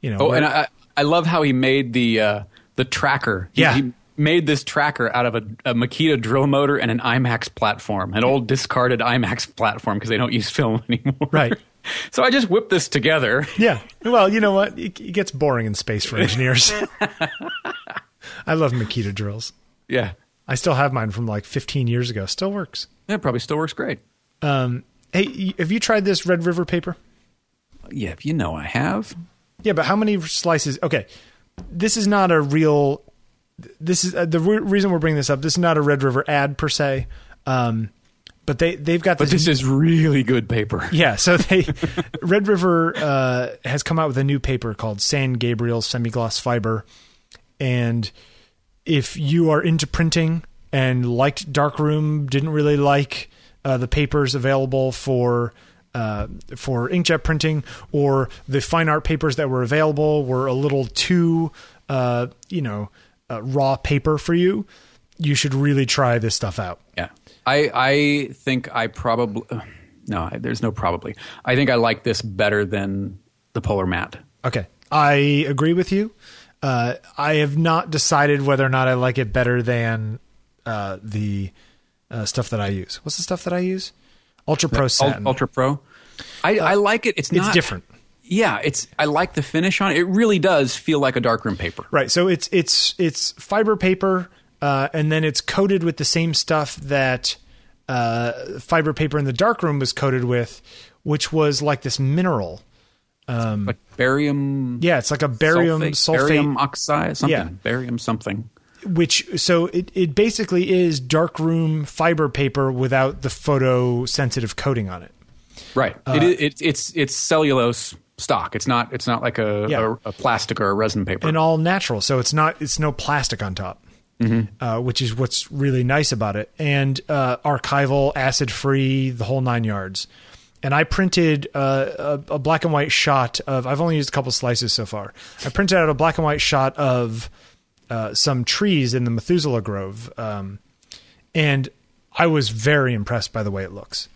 You know, Oh, where- and I I love how he made the uh, the tracker. He, Yeah. he made this tracker out of a, a Makita drill motor and an IMAX platform, an old discarded IMAX platform because they don't use film [LAUGHS] anymore. Right. So I just whipped this together. yeah. Well, you know what? It, it gets boring in space for engineers. [LAUGHS] I love Makita drills. Yeah. I still have mine from like 15 years ago. Still works. Yeah, it probably still works great. Um, hey, have you tried this Red River paper? Yeah, you know I have. Yeah, but how many slices? Okay, this is not a real. This is uh, the re- reason we're bringing this up. This is not a Red River ad per se, um, but they they've got But this. this is really good paper. [LAUGHS] yeah, so they Red River uh, has come out with a new paper called San Gabriel Semigloss Fiber, and if you are into printing and liked Darkroom, didn't really like uh, the papers available for uh, for inkjet printing, or the fine art papers that were available were a little too, uh, you know, uh, raw paper for you, you should really try this stuff out. Yeah. I I think I probably [SIGHS] no, there's no probably. I think I like this better than the Polar Matte. Okay. I agree with you. Uh, I have not decided whether or not I like it better than uh, the uh, stuff that I use. What's the stuff that I use? Ultra Pro Satin. Ultra Pro. I, I like it. It's it's not different. Yeah, it's I like the finish on it. It really does feel like a darkroom paper. Right. So it's it's it's fiber paper, uh, and then it's coated with the same stuff that uh, fiber paper in the darkroom was coated with, which was like this mineral. Like barium Yeah, it's like a barium sulfate, barium oxide, something. Yeah. Barium something. which so it, it basically is darkroom fiber paper without the photosensitive coating on it. Right. Uh, it, it, it's it's cellulose stock. It's not it's not like a, Yeah. a, a plastic or a resin paper. and all natural. So it's not it's no plastic on top, uh, which is what's really nice about it. And uh, archival, acid free, the whole nine yards. And I printed uh, a, a black and white shot of. I've only used a couple slices so far. I printed out a black and white shot of uh, some trees in the Methuselah Grove, um, and I was very impressed by the way it looks.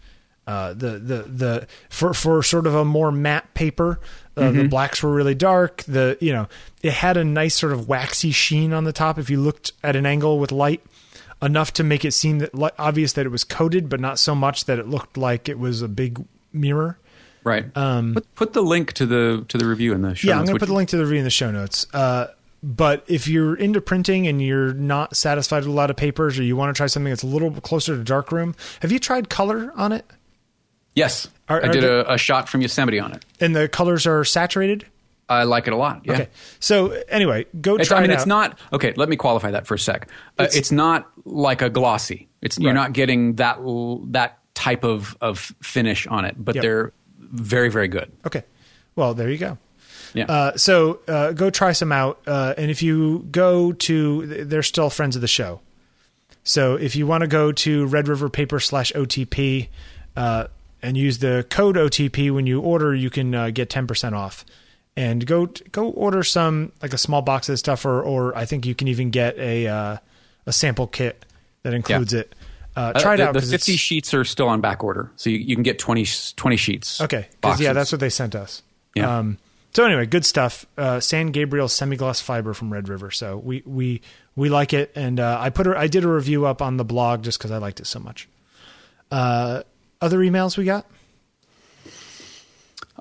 Uh, the the the for for sort of a more matte paper, uh, the blacks were really dark. The you know it had a nice sort of waxy sheen on the top. If you looked at an angle with light, enough to make it seem that li- obvious that it was coated, but not so much that it looked like it was a big mirror. right. put, put the link to the to the review in the show um, Yeah, I'm notes, going to put the link to the review in the show notes. Uh, but if you're into printing and you're not satisfied with a lot of papers, or you want to try something that's a little closer to darkroom, have you tried color on it? Yes, Are- I did the- a, a shot from Yosemite on it. And the colors are saturated. I like it a lot. Yeah. Okay. So anyway, go It's, try I mean, it it's not okay. Let me qualify that for a sec. Uh, it's, not like a glossy. It's you're not getting that that type of of finish on it, but Yep. they're very very good. Okay. Well, there you go. Yeah. Uh, so uh, go try some out, uh, and if you go to, they're still friends of the show. So if you want to go to Red River Paper slash OTP uh, and use the code OTP when you order, you can uh, get ten percent off. And go go order some like a small box of stuff, or or I think you can even get a uh, a sample kit that includes it. Uh, try it the, out. The 'cause 50 it's- sheets are still on back order, so you, you can get 20, 20 sheets. Okay, because yeah, that's what they sent us. Yeah. Um, so anyway, good stuff. Uh, San Gabriel semi-gloss fiber from Red River. So we we we like it, and uh, I put a, I did a review up on the blog just because I liked it so much. Other emails we got?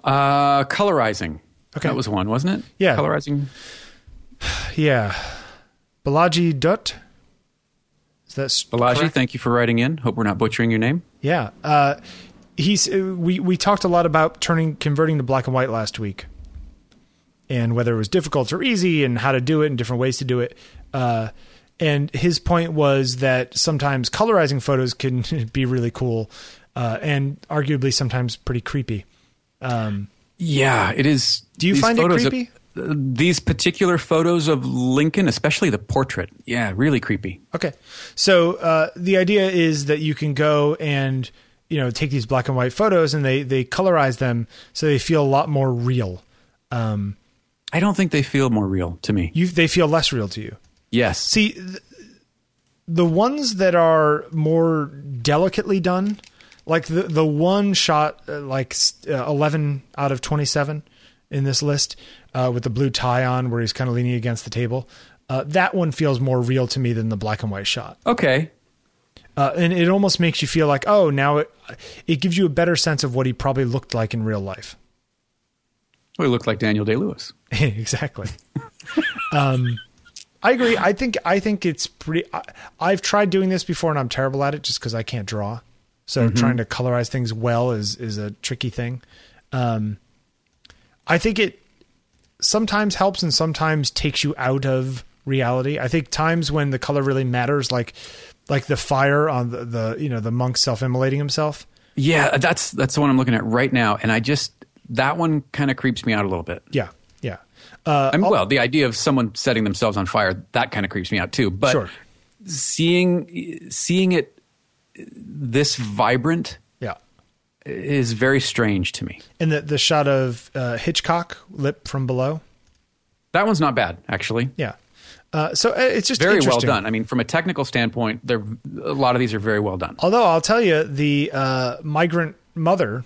Uh, colorizing. Okay. That was one, wasn't it? Yeah. Colorizing. [SIGHS] Yeah, Balaji Dutt. Is that Balaji, correct? thank you for writing in. Hope we're not butchering your name. Yeah. Uh, he's uh, we we talked a lot about turning converting to black and white last week, and whether it was difficult or easy, and how to do it, and different ways to do it. Uh, and his point was that sometimes colorizing photos can [LAUGHS] be really cool, uh, and arguably sometimes pretty creepy. Yeah, it is. Do you find it creepy? these particular photos of Lincoln, especially the portrait. Yeah, really creepy. Okay, so uh, the idea is that you can go and you know take these black and white photos, and they they colorize them so they feel a lot more real. Um, I don't think they feel more real to me. you they feel less real to you. Yes. See, th- the ones that are more delicately done, like the the one shot, uh, like uh, eleven out of twenty seven in this list, uh, with the blue tie on, where he's kind of leaning against the table. Uh, that one feels more real to me than the black and white shot, okay. uh, and it almost makes you feel like, oh, now it it gives you a better sense of what he probably looked like in real life. He looked like Daniel Day Lewis. [LAUGHS] exactly. [LAUGHS] um, I agree. I think I think it's pretty. I, I've tried doing this before, and I'm terrible at it just because I can't draw. So trying to colorize things well is is a tricky thing. Um, I think it sometimes helps and sometimes takes you out of reality. I think times when the color really matters, like like the fire on the, the you know the monk self immolating himself. Yeah, that's that's the one I'm looking at right now, and I just that one kind of creeps me out a little bit. Yeah, yeah. Uh, I mean, well, the idea of someone setting themselves on fire that kind of creeps me out too. But Sure. seeing seeing it this vibrant yeah. is very strange to me. And the the shot of uh, Hitchcock lip from below. That one's not bad, actually. Yeah. Uh, so uh, it's just Very well done. I mean, from a technical standpoint, they're a lot of these are very well done. Although I'll tell you, the uh, migrant mother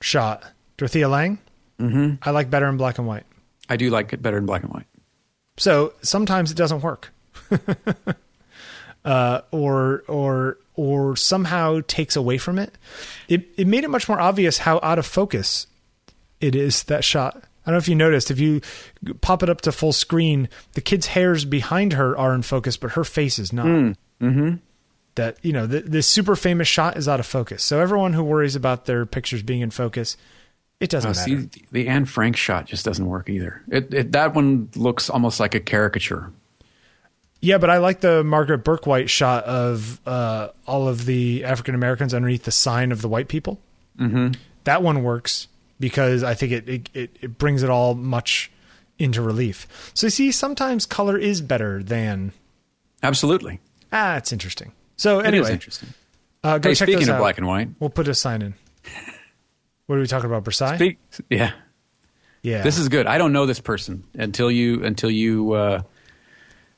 shot, Dorothea Lange, mm-hmm. I like better in black and white. I do like it better in black and white. So sometimes it doesn't work, [LAUGHS] uh, or or or somehow takes away from it. It it made it much more obvious how out of focus it is that shot. I don't know if you noticed. If you pop it up to full screen, the kid's hairs behind her are in focus, but her face is not. Mm-hmm. That you know, the, this super famous shot is out of focus. So everyone who worries about their pictures being in focus, it doesn't Oh, matter. see, the Anne Frank shot just doesn't work either. It, it that one looks almost like a caricature. Yeah, but I like the Margaret Bourke-White shot of uh, all of the African Americans underneath the sign of the white people. Mm-hmm. That one works because I think it, it, it, it brings it all much into relief. So you see, sometimes color is better than Absolutely. ah. It's interesting. So It is anyway, interesting. uh, go Hey, check speaking of out. black and white, We'll put a sign in. [LAUGHS] What are we talking about, Brassai? speak, yeah, yeah, this is good. I don't know this person until you until you. Uh,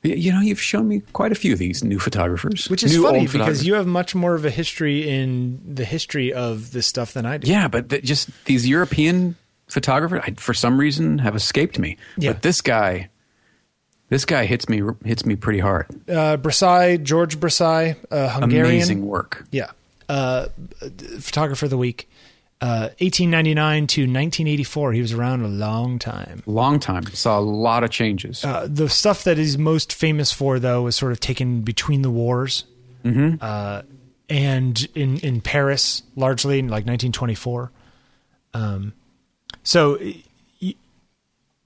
you know, you've shown me quite a few of these new photographers, which is new, funny because you have much more of a history in the history of this stuff than I do. Yeah, but th- just these European photographers, I, for some reason, have escaped me. Yeah. But this guy, this guy hits me hits me pretty hard. Uh, Brassai, George Brassai, uh, Hungarian. Amazing work. Yeah. Uh, photographer of the week. Uh, 1899 to 1984. He was around a long time. Long time. Saw a lot of changes. Uh, the stuff that he's most famous for, though, was sort of taken between the wars. Mm-hmm. Uh, and in, in Paris, largely, in like 1924. Um, so he,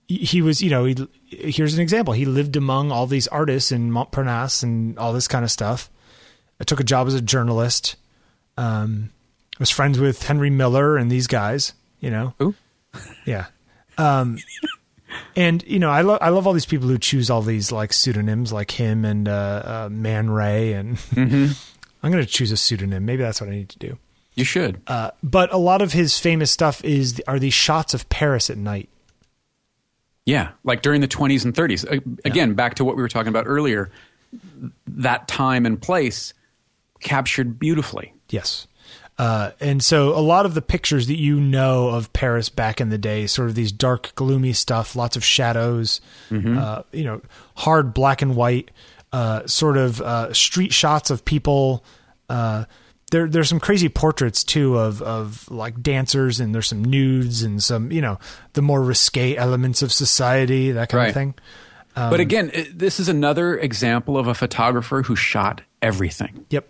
he was, you know, he, here's an example. He lived among all these artists in Montparnasse and all this kind of stuff. I took a job as a journalist. Um, was friends with Henry Miller and these guys, you know. Who? Yeah. Um, [LAUGHS] and you know, I love I love all these people who choose all these like pseudonyms, like him and uh, uh, Man Ray, and [LAUGHS] I'm going to choose a pseudonym. Maybe that's what I need to do. You should. Uh, but a lot of his famous stuff is are these shots of Paris at night. Yeah, like during the 20s and 30s. A- Again, back to what we were talking about earlier, that time and place captured beautifully. Yes. Uh, and so a lot of the pictures that you know of Paris back in the day, sort of these dark, gloomy stuff, lots of shadows, uh, you know, hard black and white, uh, sort of uh, street shots of people. Uh, there, there's some crazy portraits too of of like dancers, and there's some nudes and some, you know, the more risque elements of society, that kind Right. of thing. Um, but again, this is another example of a photographer who shot everything. Yep.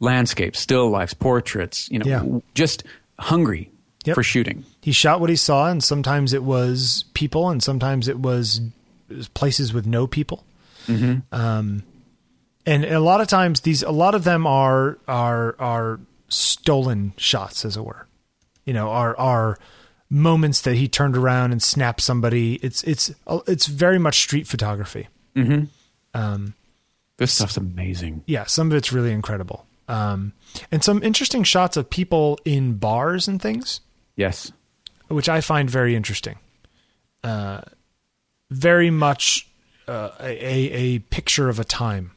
Landscapes, still lifes, portraits, you know, yeah. just hungry Yep. for shooting. he shot what he saw and sometimes it was people and sometimes it was it was places with no people mm-hmm. um, and a lot of times these a lot of them are are are stolen shots as it were you know are are moments that he turned around and snapped somebody it's it's it's very much street photography mm-hmm. um, This stuff's amazing. yeah some of it's really incredible um, and some interesting shots of people in bars and things Yes. which I find very interesting. Uh, very much uh, a, a picture of a time.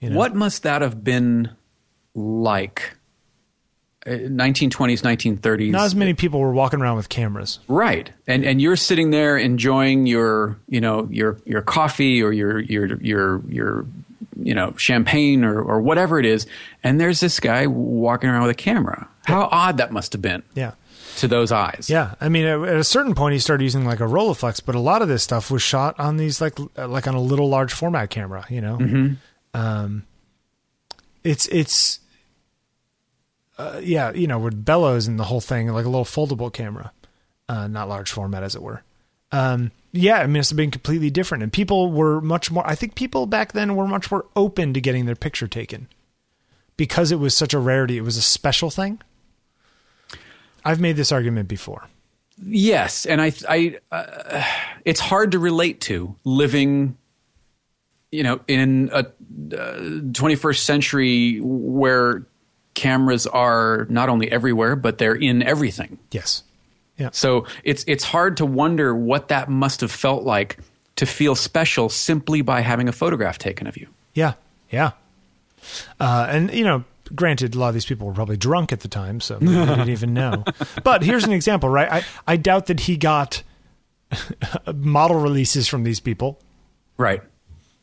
You know? What must that have been like? Uh, 1920s, 1930s. Not as many people were walking around with cameras. Right. And and you're sitting there enjoying your, you know, your your coffee or your your your your you know, champagne or or whatever it is, and there's this guy walking around with a camera. How odd that must have been Yeah, to those eyes. yeah. I mean, at, a certain point, he started using like a Rolleiflex, but a lot of this stuff was shot on these like uh, like on a little large format camera. You know, um, it's it's. Uh, yeah, you know, with bellows and the whole thing, like a little foldable camera, uh, not large format, as it were. Um, yeah, I mean, it's been completely different. And people were much more, I think people back then were much more open to getting their picture taken because it was such a rarity. It was a special thing. I've made this argument before. Yes, and I, I, uh, it's hard to relate to living, you know, in a uh, 21st century where cameras are not only everywhere but they're in everything. Yes. Yeah. So it's it's hard to wonder what that must have felt like to feel special simply by having a photograph taken of you. Yeah. Yeah. Uh, and, you know, granted, a lot of these people were probably drunk at the time, so they didn't even know. [LAUGHS] But here's an example, right? I, I doubt that he got [LAUGHS] model releases from these people. Right.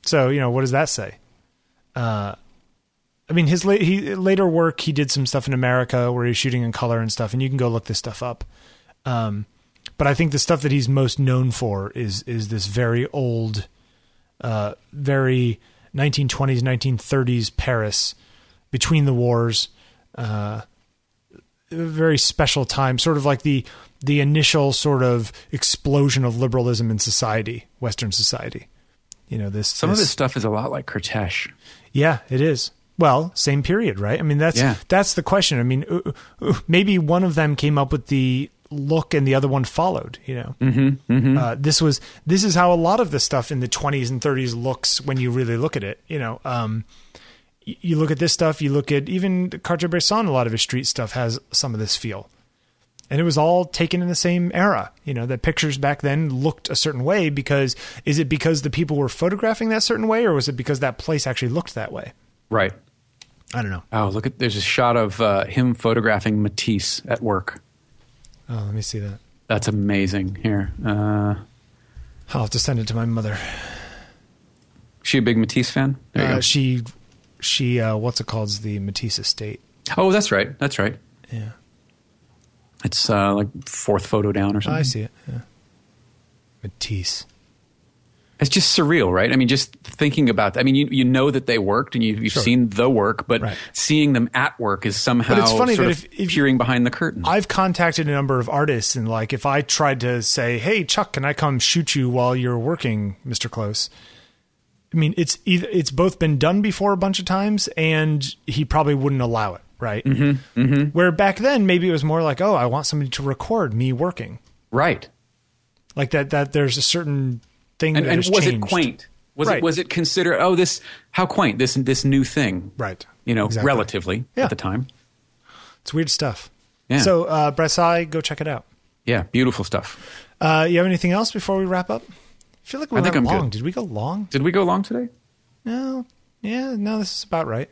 So you know, what does that say? Uh, I mean, his la- he later work, he did some stuff in America where he's shooting in color and stuff, and you can go look this stuff up. Um, but I think the stuff that he's most known for is is this very old, uh, very 1920s, 1930s Paris between the wars. Uh, very special time, sort of like the the initial sort of explosion of liberalism in society, Western society You know this. Some this, of this stuff is a lot like Kertész. Yeah, it is. Well, same period, right? I mean, that's Yeah. that's the question. I mean, uh, uh, maybe one of them came up with the look and the other one followed. You know, mm-hmm, Uh, this was this is how a lot of the stuff in the 20s and 30s looks when you really look at it. You know, um, you look at this stuff. You look at even Cartier-Bresson. A lot of his street stuff has some of this feel, and it was all taken in the same era. You know, the pictures back then looked a certain way because is it because the people were photographing that certain way, or was it because that place actually looked that way? Right. I don't know. Oh, look at there's a shot of uh, him photographing Matisse at work. Oh, let me see that. That's amazing. Here, uh, I'll have to send it to my mother. she a big Matisse fan? There you Uh, go. she, she, uh, what's it called? Is the Matisse estate. oh, that's right. That's right. Yeah, It's uh, like fourth photo down or something. I see it. Yeah. Matisse. It's just surreal, right? I mean, just thinking about. I mean, you, you know that they worked and you, you've Sure. seen the work, but Right. seeing them at work is somehow But it's funny sort that of if- if- peering behind the curtain. I've contacted a number of artists, and like, if I tried to say, "Hey, Chuck, can I come shoot you while you're working, Mister Close?" I mean, it's either it's both been done before a bunch of times, and he probably wouldn't allow it, right? Mm-hmm, mm-hmm. Where back then, maybe it was more like, "Oh, I want somebody to record me working," right. like that. That there's a certain thing And, and was it quaint? Was Right. it was it considered? Oh, this how quaint this this new thing, Right. You know, Exactly. relatively Yeah. at the time. It's weird stuff. Yeah. So, uh, Brassai, go check it out. Yeah, beautiful stuff. Uh, you have anything else before we wrap up? I feel like we I went think I'm long. good. Did we go long? Did we go long today? No. Yeah. No. This is about right.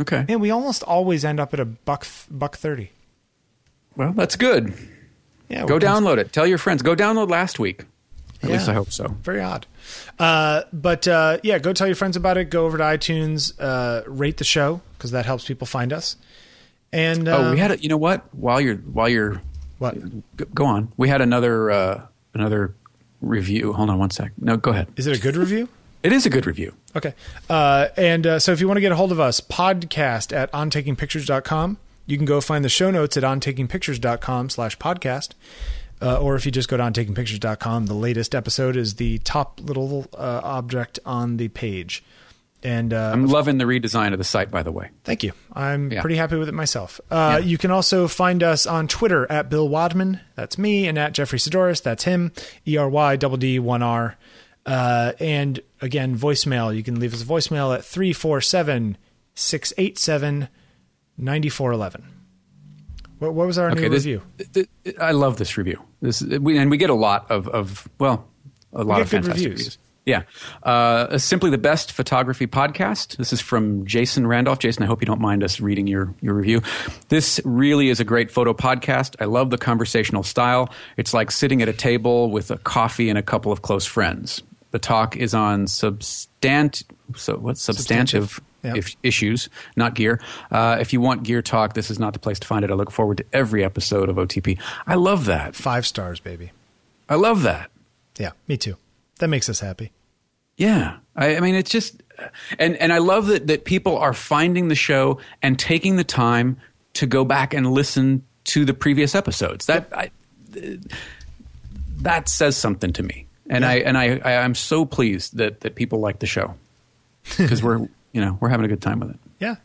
Okay. and we almost always end up at a buck buck thirty. Well, that's good. Yeah. Go download it. Tell your friends. Go download last week. At Yeah. least I hope so. Very odd. Uh, but uh, yeah, go tell your friends about it. Go over to iTunes, uh, rate the show because that helps people find us. And uh, Oh, we had a. You know what? While you're while you're what? Go- Go on. We had another uh, another review. Hold on one sec. No, go ahead. Is it a good review? It is a good review. Okay. Uh, and uh, so if you want to get a hold of us, podcast at ontakingpictures.com. You can go find the show notes at ontakingpictures.com slash podcast. Uh, or if you just go to ontakingpictures.com, the latest episode is the top little uh, object on the page. And uh, I'm loving the redesign of the site, by the way. Thank you. I'm Yeah. pretty happy with it myself. Uh, Yeah. You can also find us on Twitter at Bill Wadman. That's me. And at Jeffery Saddoris. That's him. E R Y double D one R. Uh, and again, voicemail. You can leave us a voicemail at 347 687 9411. What what was our new this, review? th- th- I love this review. This we, and we get a lot of, of well, a lot of good fantastic reviews. reviews. Yeah, uh, simply the best photography podcast. This is from Jason Randolph. Jason, I hope you don't mind us reading your your review. This really is a great photo podcast. I love the conversational style. It's like sitting at a table with a coffee and a couple of close friends. The talk is on substant so what's substantive, Substantive. Yeah. if, issues, not gear. Uh, if you want gear talk, this is not the place to find it. I look forward to every episode of OTP. I love that. Five stars, baby. I love that. Yeah, me too. That makes us happy. Yeah, I, I mean, it's just, and and I love that that people are finding the show and taking the time to go back and listen to the previous episodes. That I, that says something to me, and I and I, I I'm so pleased that that people like the show because we're you know we're having a good time with it. Yeah.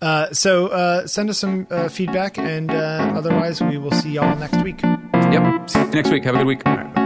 Uh, so uh, send us some uh, feedback, and uh, otherwise, we will see y'all next week. Yep. See you next week. Have a good week. All right, bye.